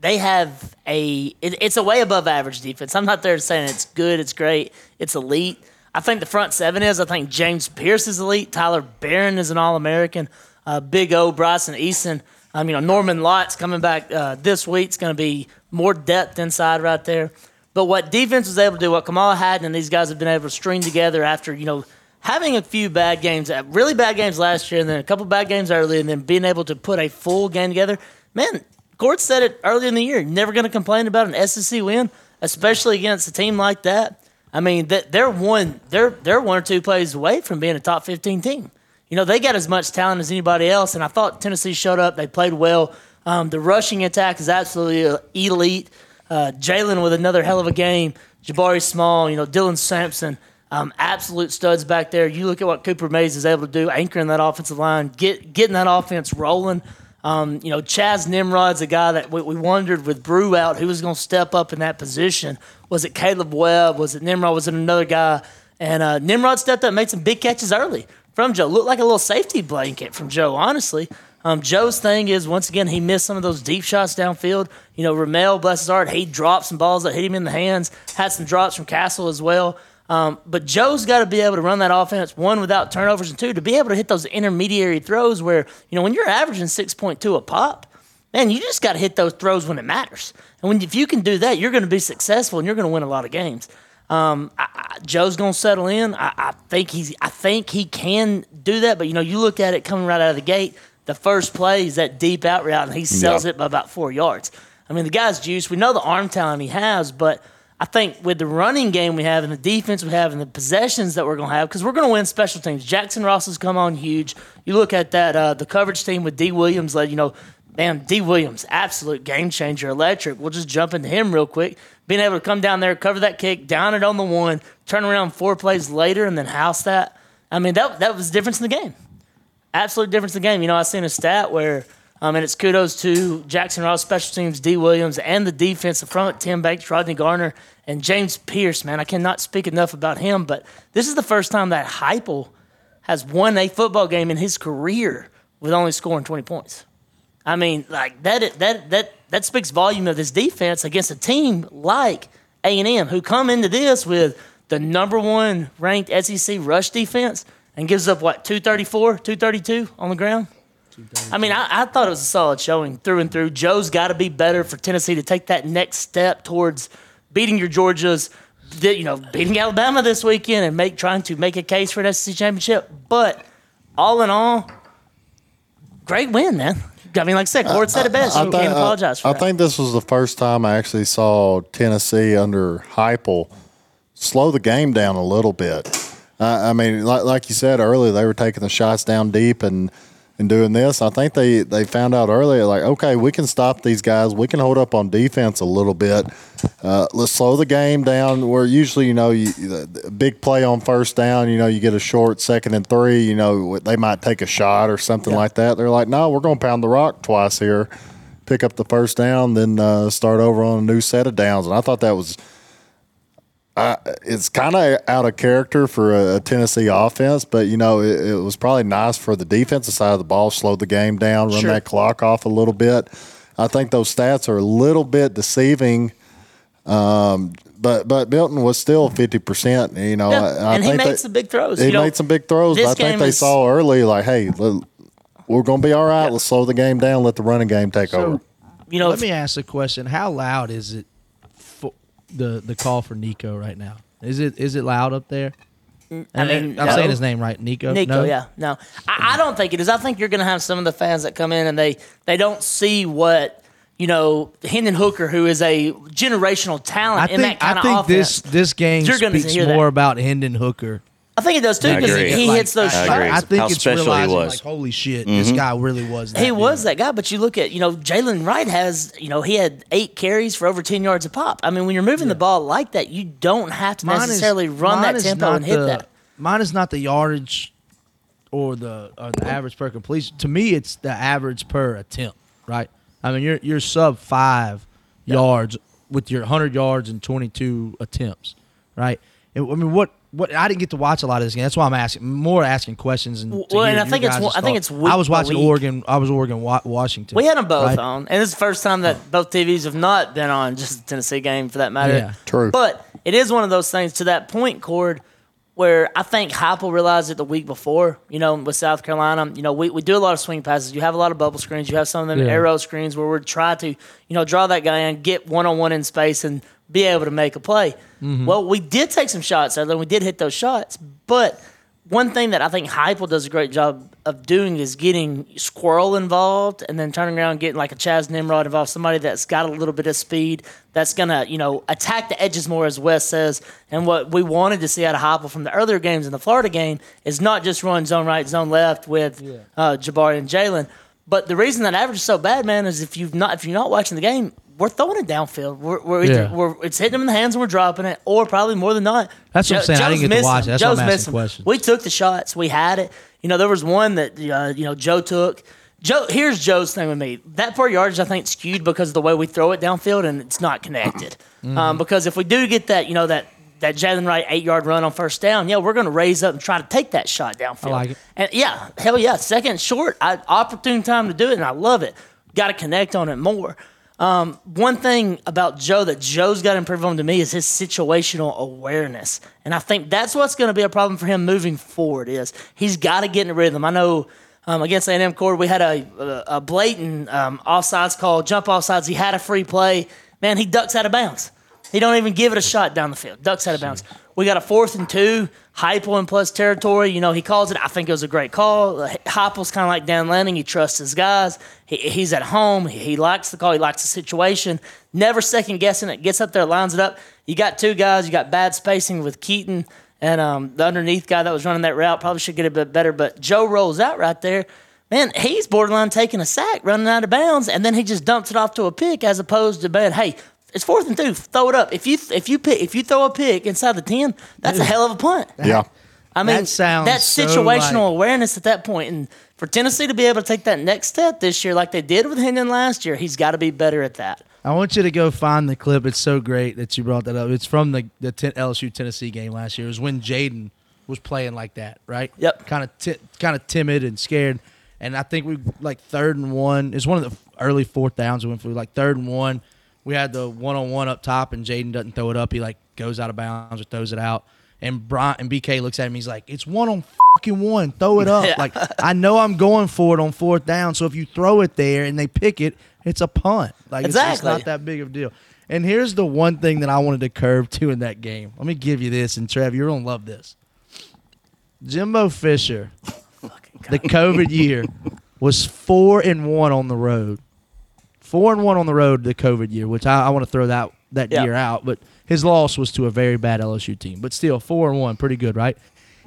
they have a it, it's a way above average defense. I'm not there saying it's good, it's great, it's elite. I think the front seven is. I think James Pearce is elite. Tyler Barron is an All American. Uh, Big O, Bryson Eason. Um, you know Norman Lott's coming back uh, this week. It's going to be more depth inside right there. But what defense was able to do, what Kamal Hadden and these guys have been able to string together after you know having a few bad games, uh, really bad games last year, and then a couple bad games early, and then being able to put a full game together. Man, Cord said it earlier in the year. Never going to complain about an SEC win, especially against a team like that. I mean, they're one, they're they're one or two plays away from being a top fifteen team. You know, they got as much talent as anybody else, and I thought Tennessee showed up. They played well. Um, the rushing attack is absolutely elite. Uh, Jaylen with another hell of a game. Jabari Small, you know, Dylan Sampson. Um, absolute studs back there. You look at what Cooper Mays is able to do, anchoring that offensive line, get getting that offense rolling. Um, you know, Chas Nimrod's a guy that we, we wondered with Bru out who was going to step up in that position. Was it Caleb Webb? Was it Nimrod? Was it another guy? And uh, Nimrod stepped up, made some big catches early from Joe. Looked like a little safety blanket from Joe, honestly. Um, Joe's thing is once again he missed some of those deep shots downfield. You know, Ramel, bless his heart, he dropped some balls that hit him in the hands. Had some drops from Castle as well. Um, but Joe's got to be able to run that offense one without turnovers, and two to be able to hit those intermediary throws where you know when you're averaging six point two a pop, man, you just got to hit those throws when it matters. And when if you can do that, you're going to be successful and you're going to win a lot of games. Um, I, I, Joe's going to settle in. I, I think he's. I think he can do that. But you know, you look at it coming right out of the gate. The first play is that deep out route, and he sells Yeah. it by about four yards. I mean, the guy's juice. We know the arm talent he has, but I think with the running game we have and the defense we have and the possessions that we're going to have, because we're going to win special teams. Jackson Ross has come on huge. You look at that uh, the coverage team with Dee Williams, like you know, man, Dee Williams, absolute game changer, electric. We'll just jump into him real quick. Being able to come down there, cover that kick, down it on the one, turn around four plays later, and then house that. I mean, that that was the difference in the game absolute difference in the game. You know, I seen a stat where, um, and it's kudos to Jackson Ross, special teams, D. Williams, and the defense, the front, Tim Banks, Rodney Garner, and James Pearce. Man, I cannot speak enough about him, but this is the first time that Heupel has won a football game in his career with only scoring 20 points. I mean, like that that that that speaks volume of this defense against a team like A and M, who come into this with the number one ranked SEC rush defense and gives up what 234, 232 on the ground. I mean, I, I thought it was a solid showing through and through. Joe's got to be better for Tennessee to take that next step towards beating your Georgias, you know, beating Alabama this weekend and make trying to make a case for an SEC championship. But all in all, great win, man. I mean, like I said, Cord said it best. You thi- can't uh, apologize for I think this was the first time I actually saw Tennessee under Heupel slow the game down a little bit. Uh, I mean, like, like you said earlier, they were taking the shots down deep and and doing this. I think they they found out earlier, like, okay, we can stop these guys. We can hold up on defense a little bit. Uh, let's slow the game down. Where usually, you know, you, big play on first down, you know, you get a short second and three. You know, they might take a shot or something like that. They're like, no, we're going to pound the rock twice here pick up the first down, then uh, start over on a new set of downs. And I thought that was, uh, it's kind of out of character for a, a Tennessee offense, but you know it, it was probably nice for the defensive side of the ball, slow the game down, run Sure. that clock off a little bit. I think those stats are a little bit deceiving. Um, but but Milton was still fifty percent. You know, Yeah, I, I and he think made that- some big throws. He You know, made some big throws. But I think they is- saw early, like, hey, we're going to be all right. Let's slow the game down. Let the running game take over. You know, let me ask a question: How loud is it? The the call for Nico right now? Is it is it loud up there? Mm, I eh, mean, I'm no. saying his name right, Nico. Nico, No? yeah, no, I, I don't think it is. I think you're going to have some of the fans that come in and they they don't see what you know Hendon Hooker, who is a generational talent I in think that kind I of think offense. this this game speaks hear that. more about Hendon Hooker. I think he does too I because agree. he Like, hits those I shots. agree. I think How it's special he realizing was. like, holy shit, this mm-hmm. guy really was. That He dude. was that guy, but you look at you know Jaylen Wright has you know he had eight carries for over ten yards a pop. I mean, when you're moving the ball like that, you don't have to Mine is- necessarily run that tempo and hit the- that. Mine is not the yardage or the or the average per completion. To me, it's the average per attempt. Right? I mean, you're you're sub five yards with your hundred yards and twenty two attempts. Right? And, I mean, what what I didn't get to watch a lot of this game. That's why I'm asking more asking questions. And Well, and I think it's guys' one- I think it's week I was watching week. Oregon. I was Oregon Wa- Washington. We had them both right? on, and this is the first time that both TVs have not been on, just the Tennessee game for that matter. Yeah. True. But it is one of those things to that point, Cord, where I think Heupel realized it the week before. You know, with South Carolina, you know, we, we do a lot of swing passes. You have a lot of bubble screens. You have some of them Yeah. arrow screens where we're trying to, you know, draw that guy in, get one on one in space, and be able to make a play. Mm-hmm. Well, we did take some shots earlier. We did hit those shots, but one thing that I think Heupel does a great job of doing is getting Squirrel involved and then turning around getting like a Chas Nimrod involved, somebody that's got a little bit of speed, that's going to, you know, attack the edges more, as Wes says. And what we wanted to see out of Heupel from the earlier games in the Florida game is not just run zone right, zone left with uh, Jabari and Jaylen. But the reason that average is so bad, man, is if you've not if you're not watching the game, we're throwing it downfield. We're, we're, either, Yeah. we're it's hitting them in the hands and we're dropping it, or probably more than not. That's what I'm saying. I didn't get to missing watch it. That's why Joe's I'm asking missing questions. We took the shots. We had it. You know, there was one that uh, you know Joe took. Joe, here's Joe's thing with me. That per yardage, I think, skewed because of the way we throw it downfield, and it's not connected. Mm-hmm. Um, because if we do get that, you know that that Jaylen Wright eight yard run on first down, yeah, we're going to raise up and try to take that shot downfield. like it. And yeah, hell yeah, second and short, I, opportune time to do it, and I love it. Got to connect on it more. Um, one thing about Joe that Joe's got to improve on to me is his situational awareness, and I think that's what's going to be a problem for him moving forward. Is he's got to get in a rhythm. I know um, against A&M Cord, we had a, a, a blatant um, offsides call, jump offsides. He had a free play. Man, he ducks out of bounds. He don't even give it a shot down the field. Ducks out of bounds. We got a fourth and two. Heupel in plus territory. You know, he calls it. I think it was a great call. Heupel's kind of like Dan Lanning. He trusts his guys. He, he's at home. He, he likes the call. He likes the situation. Never second guessing it. Gets up there, lines it up. You got two guys. You got bad spacing with Keaton and um, the underneath guy that was running that route. Probably should get a bit better. But Joe rolls out right there. Man, he's borderline taking a sack, running out of bounds, and then he just dumps it off to a pick as opposed to man, hey, it's fourth and two, throw it up. If you if you pick if you throw a pick inside the ten, that's a hell of a punt. Yeah. I mean, That sounds that's so situational like- awareness at that point. point, and for Tennessee to be able to take that next step this year, like they did with Hendon last year, he's got to be better at that. I want you to go find the clip. It's so great that you brought that up. It's from the the ten, LSU Tennessee game last year. It was when Jayden was playing like that, right? Yep. Kind of ti- kind of timid and scared. And I think we like third and one. It's one of the early fourth downs we went through. Like third and one, we had the one on one up top, and Jayden doesn't throw it up. He like goes out of bounds or throws it out. And Brian and BK looks at him. He's like, "It's one on fucking one. Throw it up. Yeah. Like I know I'm going for it on fourth down. So if you throw it there and they pick it, it's a punt. Like it's just Exactly. not that big of a deal. And here's the one thing that I wanted to curve to in that game. Let me give you this, and Trev, you're gonna love this. Jimbo Fisher, the COVID year, was four and one on the road. Four and one on the road the COVID year, which I, I want to throw that that Yeah. year out. But his loss was to a very bad LSU team. But still, four and one, pretty good, right?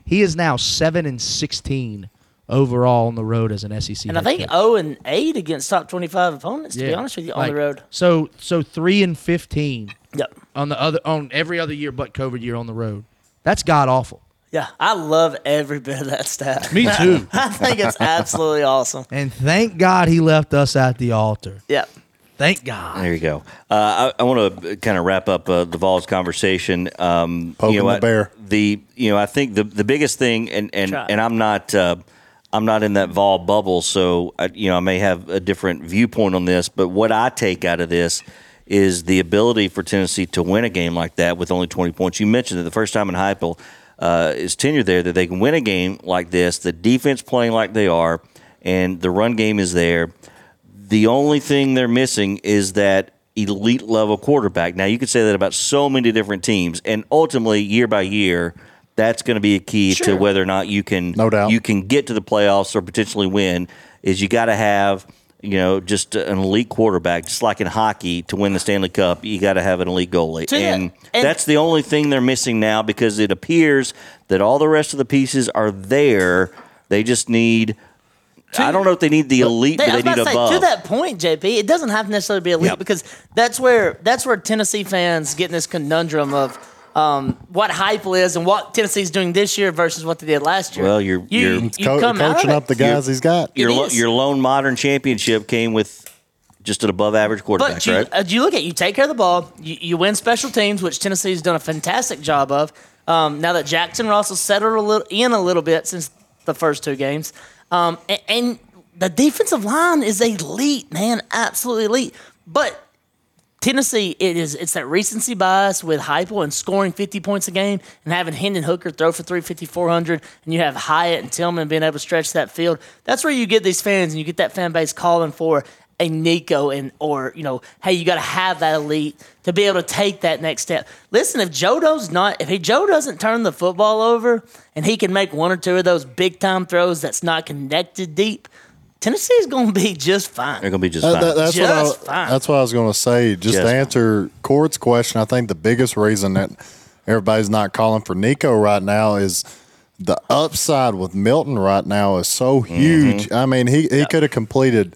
He is now seven and sixteen overall on the road as an SEC. And I think coach. 0 and 8 against top 25 opponents, to be honest with you, on Like, the road. So so three and fifteen Yep. on the other on every other year but COVID year on the road. That's god awful. Yeah, I love every bit of that stat. Me too. I think it's absolutely awesome. and thank God he left us at the altar. Yep. Thank God. There you go. Uh, I, I want to kind of wrap up uh, the Vols conversation. Um, Poking you know, the what? bear. The you know I think the the biggest thing, and and, Try. and I'm not uh, I'm not in that Vol bubble, so I, you know I may have a different viewpoint on this. But what I take out of this is the ability for Tennessee to win a game like that with only 20 points. You mentioned that the first time in Heupel uh, is tenure there that they can win a game like this. The defense playing like they are, and the run game is there. The only thing they're missing is that elite level quarterback. Now, you could say that about so many different teams, and ultimately, year by year, that's going to be a key to whether or not you can No doubt. you can get to the playoffs or potentially win. Is you got to have you know just an elite quarterback, just like in hockey, to win the Stanley Cup. You got to have an elite goalie, and, and- that's the only thing they're missing now because it appears that all the rest of the pieces are there. They just need. I don't know if they need the elite, They, but they need to say, above. to that point, JP, it doesn't have to necessarily be elite Yep. because that's where that's where Tennessee fans get in this conundrum of um, what hype is and what Tennessee's doing this year versus what they did last year. Well, you're- you, you're- you Co- come coaching up the guys he's got. your lo- your lone modern championship came with just an above average quarterback, But you, right? uh, you look at you take care of the ball, you, you win special teams, which Tennessee's done a fantastic job of. Um, now that Jackson Russell settled a little in a little bit since the first two games, um, and, and the defensive line is elite, man, absolutely elite. But Tennessee, it is it's that recency bias with Heupel and scoring 50 points a game and having Hendon Hooker throw for 350, 400, and you have Hyatt and Tillman being able to stretch that field. That's where you get these fans and you get that fan base calling for a Nico and or you know, hey, you got to have that elite to be able to take that next step. Listen, if Jodo's not, if he, Joe doesn't turn the football over and he can make one or two of those big time throws that's not connected deep, Tennessee's going to be just fine. They're going to be just That- fine. that- that's, what I, Just fine. that's what I was going to say. Just Just to fine. answer Cord's question, I think the biggest reason that everybody's not calling for Nico right now is the upside with Milton right now is so Mm-hmm. huge. I mean, he, he could have completed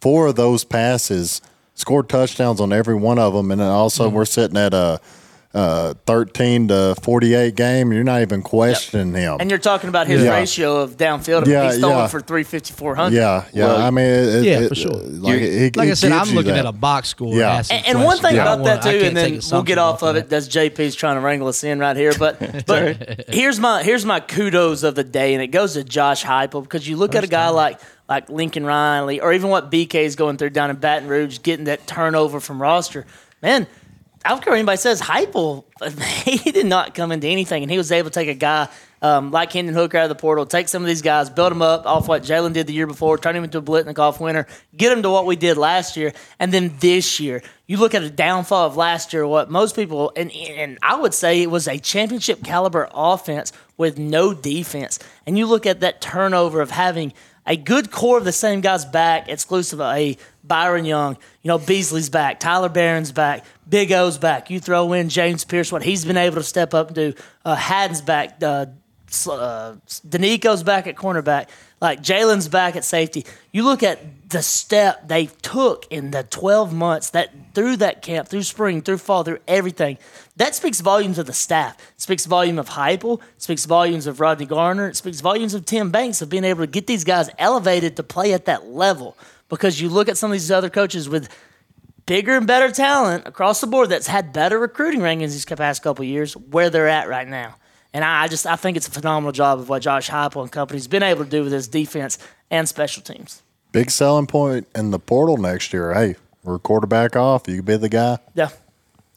four of those passes scored touchdowns on every one of them, and then also Mm-hmm. we're sitting at a, a thirteen to forty eight game. You're not even questioning him. And you're talking about his Yeah. ratio of downfield. Yeah, he's throwing yeah. for 350, 400. yeah, yeah. Well, I mean, it, it- Yeah, it- for sure. Like, it, Like it I said, I'm looking that. at a box score. Yeah. asking And, and one thing I about that wanna- I too, and then we'll get off of it. That's JP's trying to wrangle us in right here, but but here's my here's my kudos of the day, and it goes to Josh Heupel because you look at a guy like like Lincoln Riley, or even what BK is going through down in Baton Rouge, getting that turnover from roster, man. I don't care what anybody says. Heupel, he did not come into anything, and he was able to take a guy um, like Hendon Hooker out of the portal, take some of these guys, build them up off what Jalen did the year before, turn him into a Biletnikoff winner, get him to what we did last year, and then this year, you look at a downfall of last year. What most people, and and I would say it was a championship caliber offense with no defense, and you look at that turnover of having a good core of the same guys back, exclusive of a Byron Young, you know, Beasley's back, Tyler Baron's back, Big O's back. You throw in James Pearce, what he's been able to step up and do. Uh, Hadden's back, uh, uh, Danico's back at cornerback, like Jalen's back at safety. You look at the step they took in the 12 months that through that camp, through spring, through fall, through everything. That speaks volumes of the staff. It speaks volume of Heupel. It speaks volumes of Rodney Garner. It speaks volumes of Tim Banks of being able to get these guys elevated to play at that level. Because you look at some of these other coaches with bigger and better talent across the board that's had better recruiting rankings these past couple of years where they're at right now. And I I just I think it's a phenomenal job of what Josh Heupel and company's been able to do with his defense and special teams. big selling point in the portal next year. Hey, we're quarterback off. You could be the guy. Yeah.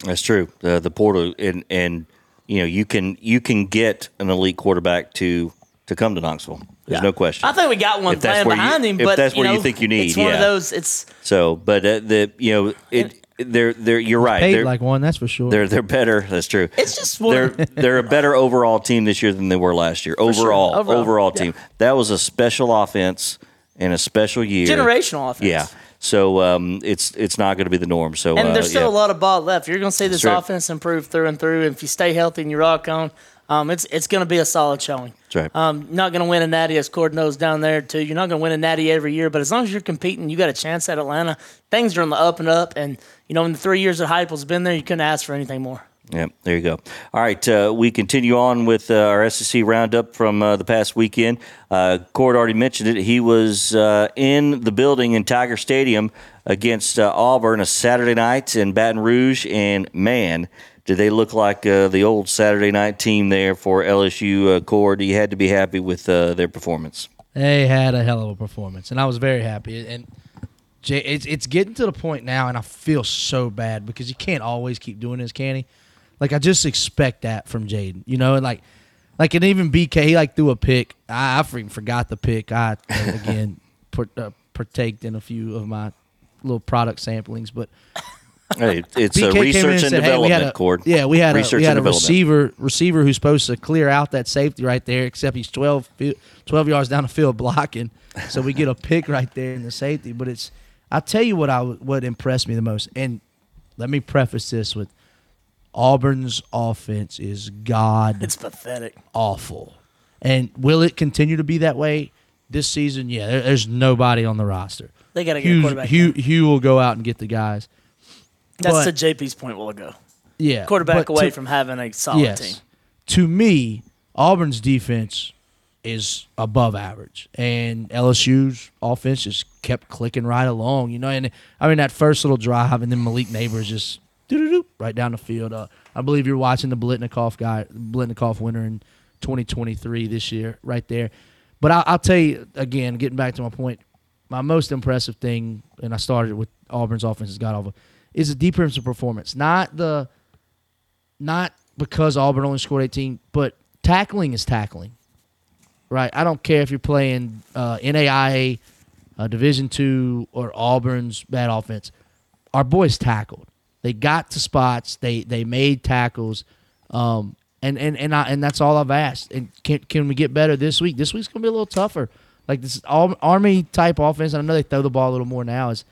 That's true. Uh, the portal and and you know you can you can get an elite quarterback to to come to Knoxville. There's Yeah. no question. I think we got one If that's playing where you- behind him, if but that's you where you know, think you need, it's one of those. It's so, but uh, the you know it they're they're you're right. Paid They're, like one, that's for sure. they're they're better. That's true. it's just one. they're they're a better overall team this year than they were last year. sure. Overall, Overall, overall, yeah. team. That was a special offense and a special year. generational offense. Yeah. So um, it's it's not going to be the norm. So And uh, there's still yeah. a lot of ball left. You're going to see this That's right. offense improve through and through. And if you stay healthy and you rock on, um, it's it's going to be a solid showing. That's right. Um, not going to win a natty, as Cord knows down there too. You're not going to win a natty every year, but as long as you're competing, you got a chance at Atlanta. Things are on the up and up, and you know in the three years that Heupel's been there, you couldn't ask for anything more. Yep, there you go. All right, uh, we continue on with uh, our SEC roundup from uh, the past weekend. Uh, Cord already mentioned it. He was uh, in the building in Tiger Stadium against uh, Auburn a Saturday night in Baton Rouge, and man, did they look like uh, the old Saturday night team there for LSU. Uh, Cord, you had to be happy with uh, their performance. They had a hell of a performance, and I was very happy. And it's it's getting to the point now, and I feel so bad because you can't always keep doing this, can he? Like I just expect that from Jayden, you know, and like, like and even BK, he like threw a pick. I, I freaking forgot the pick. I again put uh, partaked in a few of my little product samplings, but Hey, it's BK came research and said, "Hey, we development, had a, Cord. Yeah, we had research a we had a and development. receiver receiver who's supposed to clear out that safety right there, except he's 12, 12 yards down the field blocking. So we get a pick right there in the safety. But it's I'll tell you what I w- what impressed me the most, and let me preface this with Auburn's offense is god It's pathetic. awful, and will it continue to be that way this season? Yeah, there, there's nobody on the roster. They got to get a Hugh, quarterback. Hugh, Hugh will go out and get the guys. That's but- to JP's point. Will go Yeah, quarterback away to- from having a solid yes. team. To me, Auburn's defense is above average, and LSU's offense just kept clicking right along. You know, and I mean that first little drive, and then Malik Nabers just right down the field. Uh, I believe you're watching the Biletnikoff guy, Biletnikoff winner in 2023 this year, right there. But I, I'll tell you again, getting back to my point, my most impressive thing, and I started with Auburn's offense has got over, is the defensive performance, not the not because Auburn only scored 18, but tackling is tackling, right? I don't care if you're playing uh, NAIA, uh, Division two, or Auburn's bad offense. Our boys tackled. They got to spots. They they made tackles, um, and and and I, and that's all I've asked. And can can we get better this week? This week's gonna be a little tougher. Like this Army type offense. I know they throw the ball a little more now. Is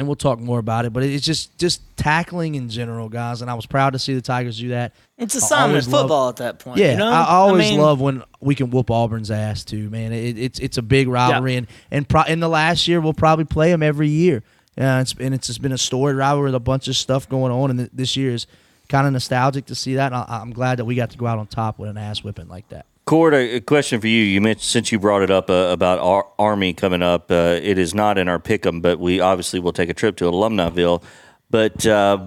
and we'll talk more about it. But it's just just tackling in general, guys. And I was proud to see the Tigers do that. It's I assignment always love- football at that point. Yeah, you know? I, I always mean, love when we can whoop Auburn's ass too, man. It, it's it's a big rivalry, and and pro, in the last year we'll probably play them every year. Yeah, it's and it's just been a storied rivalry with a bunch of stuff going on, and th- this year is kind of nostalgic to see that. And I, I'm glad that we got to go out on top with an ass whipping like that. Cord, a a question for you. You mentioned since you brought it up uh, about our Army coming up. Uh, it is not in our pick'em, but we obviously will take a trip to Alumniville. But uh,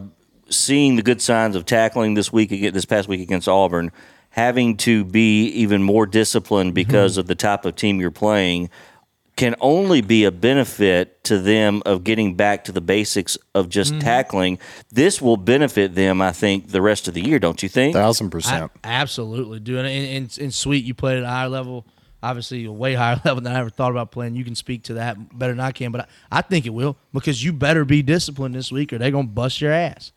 seeing the good signs of tackling this week this past week against Auburn, having to be even more disciplined because of the type of team you're playing, can only be a benefit to them of getting back to the basics of just tackling. This will benefit them, I think, the rest of the year. Don't you think? Thousand I, percent. absolutely, dude. And, and, and sweet, you played at a higher level, obviously a way higher level than I ever thought about playing. You can speak to that better than I can, but I, I think it will because you better be disciplined this week or they're gonna bust your ass.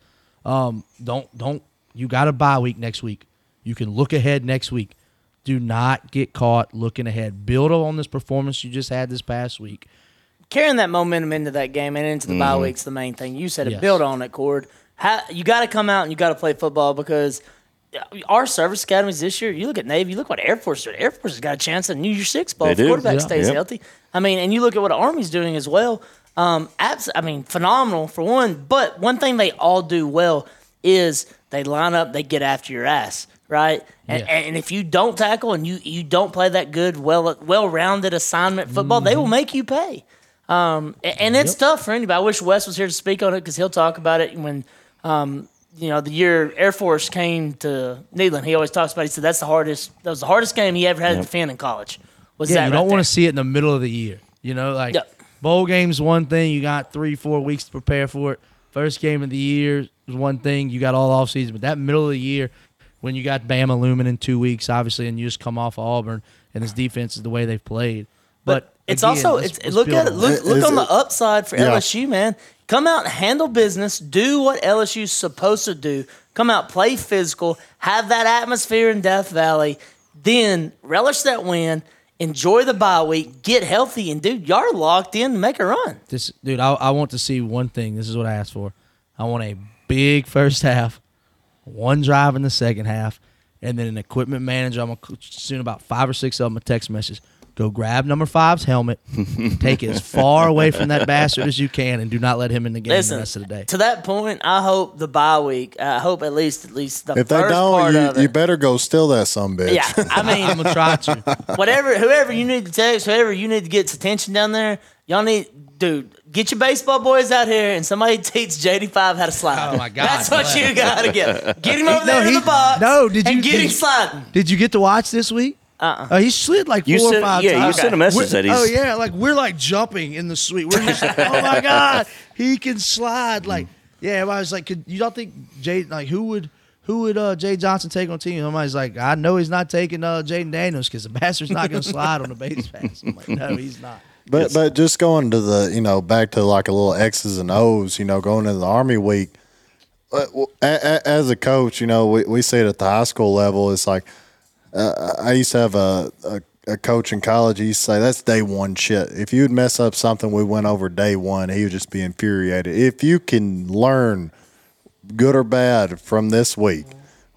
Um, don't don't you got a bye week next week. You can look ahead next week. Do not get caught looking ahead. Build on this performance you just had this past week. carrying that momentum into that game and into the bye week's the main thing. You said it. Yes. Build on it, Cord. How, you got to come out and you got to play football because our service academies this year. You look at Navy. You look what Air Force did. Air Force has got a chance at New Year's Six ball. They If the do. quarterback Yeah. stays Yep. healthy. I mean, and you look at what Army's doing as well. Um, abs- I mean, phenomenal for one. But one thing they all do well is they line up. They get after your ass. Right, and, Yeah. and if you don't tackle and you, you don't play that good, well well rounded assignment football, they Mm-hmm. will make you pay. Um, a- and it's tough for anybody. I wish Wes was here to speak on it because he'll talk about it when, um, you know, the year Air Force came to Neyland. He always talks about. It. He said that's the hardest. That was the hardest game he ever had to defend in college. Was Yeah, that you right don't want to see it in the middle of the year. You know, like Yep. bowl games one thing, you got three, four weeks to prepare for it. First game of the year is one thing, you got all off season, but that middle of the year when you got Bama looming in two weeks, obviously, and you just come off of Auburn and his defense is the way they've played. But, It's again, also let's- it's look at it. on Look, look Is on the upside for Yeah. LSU, man. Come out and handle business. Do what LSU's supposed to do. Come out, play physical, have that atmosphere in Death Valley. Then relish that win. Enjoy the bye week. Get healthy, and dude, y'all are locked in to make a run. This dude, I, I want to see one thing. This is what I asked for. I want a big first half, one drive in the second half, and then an equipment manager. I'm gonna soon about five or six of them a text message. Go grab number five's helmet, take it as far away from that bastard as you can, and do not let him in the game Listen, the rest of the day. to that point, I hope the bye week. I hope at least at least the If they first don't, part you, of it. you better go steal that some bitch. yeah, I mean, I'm gonna try to. whatever, whoever you need to text, whoever you need to get attention down there, y'all need, dude, get your baseball boys out here and somebody teach JD5 how to slide. Oh, my God. That's what you gotta get. Get him over No, there in he- the box. no, did and you- get did him you- sliding? Did you get to watch this week? Uh-uh. Uh, he slid like You four sent- or five yeah, you times. sent a message We're- that he's- Oh yeah, like we're like jumping in the suite. We're just like, oh my god, he can slide. Like, yeah, everybody's like, could, you don't think Jay like who would who would uh, Jay Johnson take on team? Somebody's like, I know he's not taking uh, Jayden Daniels because the bastard's not going to slide on the base pass. I'm like, no, he's not. But but just going to the you know back to like a little X's and O's, you know, going into the Army week. uh, w- a- a- As a coach, you know, we, we see it at the high school level. It's like uh, I used to have a, a a coach in college. He used to say that's day one shit. If you would mess up something we went over day one, he would just be infuriated. If you can learn good or bad from this week.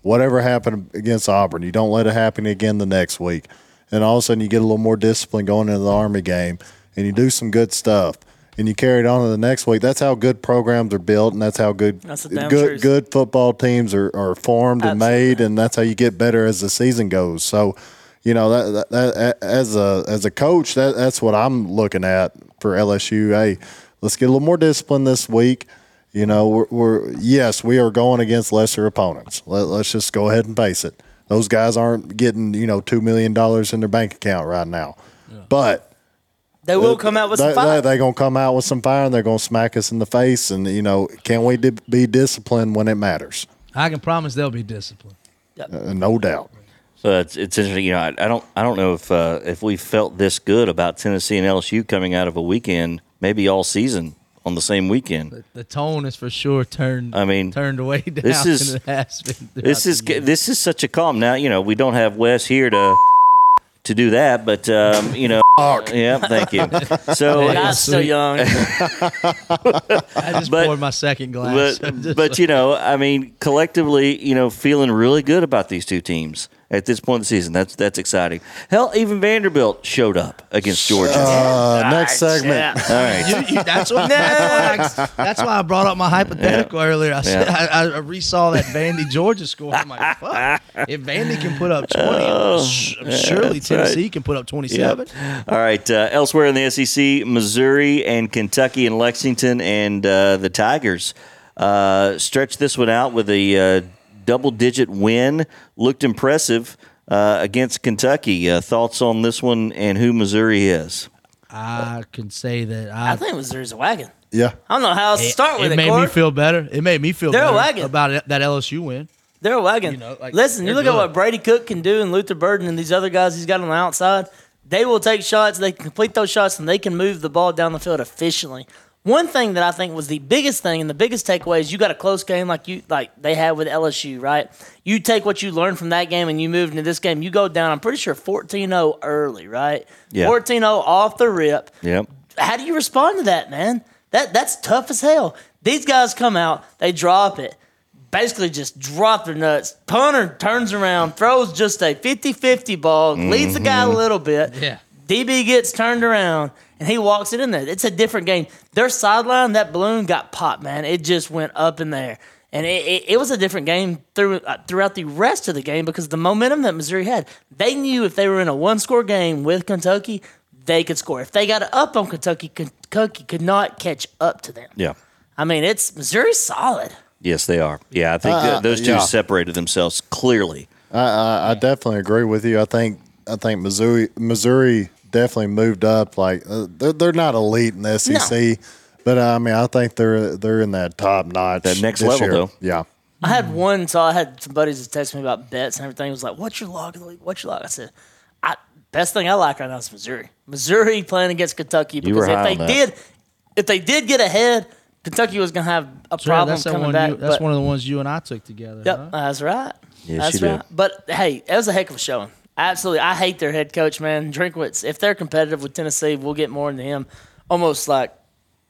Whatever happened against Auburn, you don't let it happen again the next week. And all of a sudden, you get a little more discipline going into the Army game, and you do some good stuff, and you carry it on to the next week. That's how good programs are built, and that's how good That's good truth. good football teams are, are formed and made, and that's how you get better as the season goes. So, you know that, that, that as a as a coach, that that's what I'm looking at for LSU. Hey, let's get a little more discipline this week. You know, we're, we're yes, we are going against lesser opponents. Let, let's just go ahead and face it. Those guys aren't getting you know two million dollars in their bank account right now, but They will come out with some they, fire. They're going to come out with some fire and they're going to smack us in the face. And, you know, can we di- be disciplined when it matters? I can promise they'll be disciplined. Uh, no doubt. So it's it's interesting. You know, I, I don't I don't know if uh, if we felt this good about Tennessee and LSU coming out of a weekend, maybe all season on the same weekend. The, the tone is for sure turned. I mean, turned away down. this is- has been This is this is such a calm. Now you know we don't have Wes here to to do that, but um, you know, yeah, thank you. So, God's still sweet. young. I just but- poured my second glass. but but you know, I mean, collectively, you know, feeling really good about these two teams. at this point in the season. That's that's exciting. Hell, even Vanderbilt showed up against Georgia. Uh, next segment. Yeah. All right. You- you- that's, what, that's, why I, that's why I brought up my hypothetical earlier. I said I, I resaw that Vandy Georgia score. I'm like, fuck. If Vandy can put up 20, sh- surely Tennessee right. can put up 27. All right. Uh, elsewhere in the SEC, Missouri and Kentucky and Lexington and uh, the Tigers uh, stretched this one out with a uh, double-digit win. Looked impressive uh, against Kentucky. Uh, thoughts on this one and who Missouri is? I can say that I, I think Missouri's a wagon. Yeah. I don't know how else to start with it it. made me feel better. It made me feel They're a better wagon. about it, that LSU win. They're a wagon. You know, like, Listen, you they're look at what Brady Cook can do and Luther Burden and these other guys he's got on the outside. They will take shots, they can complete those shots, and they can move the ball down the field efficiently. One thing that I think was the biggest thing and the biggest takeaway is you got a close game like you like they had with LSU, right? You take what you learned from that game and you move into this game. You go down, I'm pretty sure 14-0 early, right? Yeah. 14-0 off the rip Yep. how do you respond to that, man? That that's tough as hell. These guys come out, they drop it, basically just drop their nuts. Punter turns around, throws just a 50-50 ball, leads the guy a little bit. Yeah. DB gets turned around and he walks it in there. It's a different game. Their sideline, that balloon got popped, man. It just went up in there. And it, it, it was a different game through, uh, throughout the rest of the game because the momentum that Missouri had, they knew if they were in a one score game with Kentucky, they could score. If they got up on Kentucky, Kentucky could not catch up to them. Yeah. I mean, it's Missouri's solid. Yes, they are. Yeah, I think Uh, that those two yeah. separated themselves clearly. I, I, I definitely agree with you. I think I think Missouri Missouri definitely moved up. Like uh, they're, they're not elite in the SEC, but uh, I mean I think they're they're in that top notch. That next this level, year. though. Yeah. I had one, so I had some buddies that text me about bets and everything. It was like, "What's your log of the league? What's your log?" I said, I, "Best thing I like right now is Missouri. Missouri playing against Kentucky You were because if they on that. did, if they did get ahead, Kentucky was going to have a Sure, problem that's that coming one back." you, that's but- one of the ones you and I took together. Yep, huh? that's right. Yes, that's you did. right. But hey, that was a heck of a showing. Absolutely, I hate their head coach, man. Drinkwitz. If they're competitive with Tennessee, we'll get more into him. Almost like,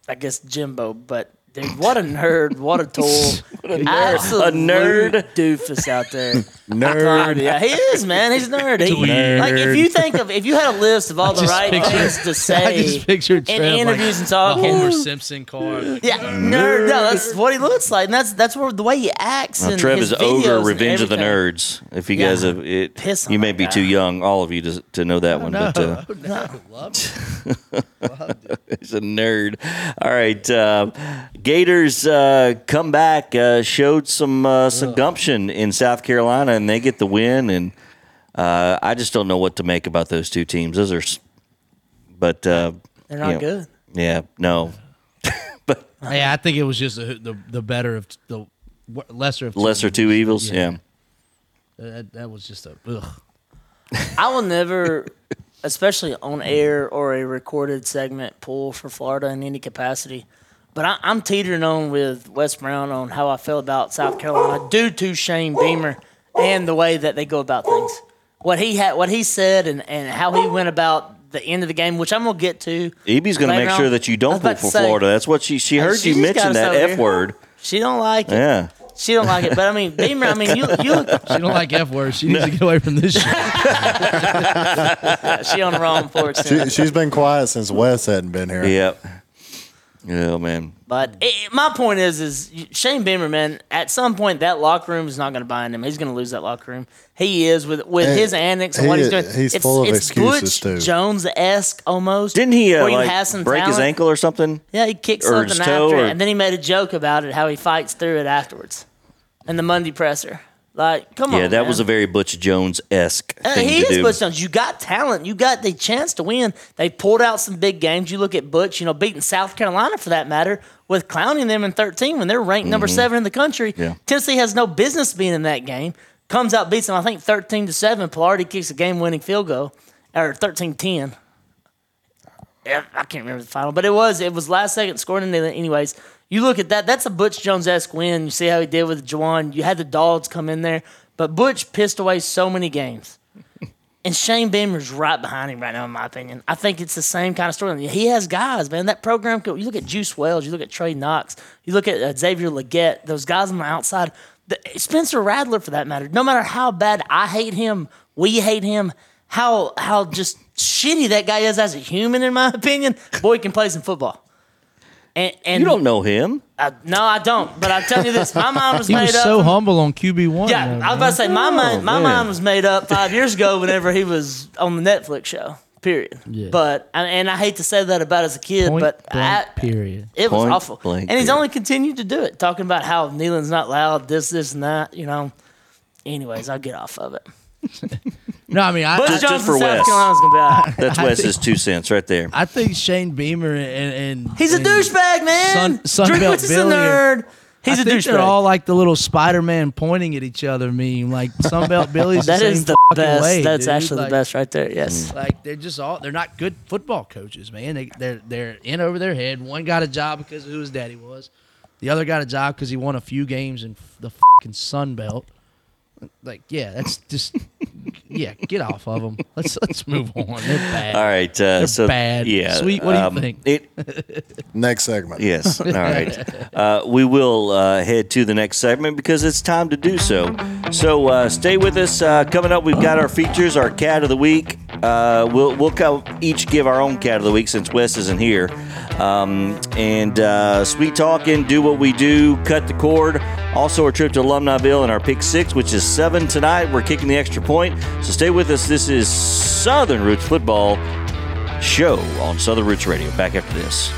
I guess Jimbo. But dude, what a nerd! What a tool! Absolute A nerd. doofus out there. Nerd. Yeah, he is, man. He's a nerd. He- Nerd. Like if you think of if you had a list of all the right pictured- things to I say just pictured in Trev like interviews and the talking, Homer Simpson card. yeah, nerd. No, that's what he looks like, and that's that's where the way he acts. Now, and Trev is videos over Revenge of the. Nerds. If you Yeah. guys have it, Piss on you may be guy. too young, all of you, to, to know that one. No, But uh, no, love it. he's a nerd. All right, uh, Gators uh, come back, uh, showed some uh, some gumption in South Carolina, and they get the win. And uh, I just don't know what to make about those two teams. Those are, but uh, They're you not know, good. Yeah, no, but Yeah, I think it was just the the, the better of the lesser of two lesser two evils. Yeah. Yeah. That, that was just a ugh. I will never, especially on air or a recorded segment, pull for Florida in any capacity. But I, I'm teetering on with Wes Brown on how I feel about South Carolina due to Shane Beamer and the way that they go about things. What he had, what he said, and, and how he went about the end of the game, which I'm gonna get to. Evie's going to make on. sure that you don't vote for say, Florida. That's what she she heard she you just mention that f here. word. She don't like it. Yeah. She don't like it. But I mean, Beamer. I mean, you you look. She don't like F words. She needs to get away from this shit. She on the wrong porch. now. She, she's been quiet since Wes hadn't been here. Yep. Oh man. But it, my point is, is Shane Beamer, man. At some point, that locker room is not going to bind him. He's going to lose that locker room. He is with with And his antics and he what he's is- doing. he's it's, full of it's excuses, Butch too. Jones esque almost. Didn't he uh, like have some break his ankle or something? Yeah, he kicked or his something after or- it, and then he made a joke about it, how he fights through it afterwards, and the Monday presser. Like, come on, Yeah, that man. was a very Butch Jones esque Uh, he to is do. Butch Jones. You got talent. You got the chance to win. They pulled out some big games. You look at Butch, you know, beating South Carolina for that matter, with clowning them in 13 when they're ranked number seven in the country. Mm-hmm. Yeah. Tennessee has no business being in that game. Comes out, beats them, I think 13 to 7. Palardy kicks a game winning field goal, or 13 10. I can't remember the final, but it was it was last second scored in anyways. You look at that, that's a Butch Jones esque win. You see how he did with Juwan. You had the dogs come in there, but Butch pissed away so many games. And Shane Beamer's right behind him right now, in my opinion. I think it's the same kind of story. He has guys, man. That program, you look at Juice Wells, you look at Trey Knox, you look at uh, Xavier Legette, those guys on the outside, the, Spencer Rattler, for that matter, no matter how bad I hate him, we hate him, how how just shitty that guy is as a human, in my opinion, boy can play some football. And, and You don't know him. I, no, I don't. But I'm telling you this: my mind was He made was up. so from- humble on QB one. yeah, I was about to say my mind. Oh, my man. mind was made up five years ago whenever he was on the Netflix show. Period. Yeah. But and- and I hate to say that about as a kid, Point but blank I, period. it was Point awful. blank And he's period. only continued to do it, talking about how kneeling's not loud, this, this, and that. You know. Anyways, I'll get off of it. No, I mean, I, Butch I, just for South Wes. Carolina's gonna be all right. That's I Wes's two cents right there. I think Shane Beamer and, and He's a and douchebag, man. Sun- Sun Drinkwitz Belt is a Billy are- nerd. He's I a think douchebag. they're all like the little Spider Man pointing at each other meme. Like Sunbelt Billy's that the is the fucking best. way, That's dude. actually Like- the best right there. Yes. Mm. Like they're just all they're not good football coaches, man. They they're they're in over their head. One got a job because of who his daddy was. The other got a job because he won a few games in the fucking Sun Belt. Like, yeah, that's just yeah. Get off of them. Let's let's move on. They're bad. All right. Uh, They're so bad. Yeah. Sweet, what do you um, think? It, Next segment. Yes. All right. Uh, we will uh, head to the next segment because it's time to do so. So uh, stay with us. Uh, coming up, we've got our features, our cat of the week. Uh, we'll we'll co- each give our own cat of the week since Wes isn't here. Um, and uh, sweet talking, do what we do, cut the cord. Also, a trip to Alumniville and our pick six, which is seven tonight. We're kicking the extra point. So stay with us. This is Southern Roots Football Show on Southern Roots Radio. Back after this.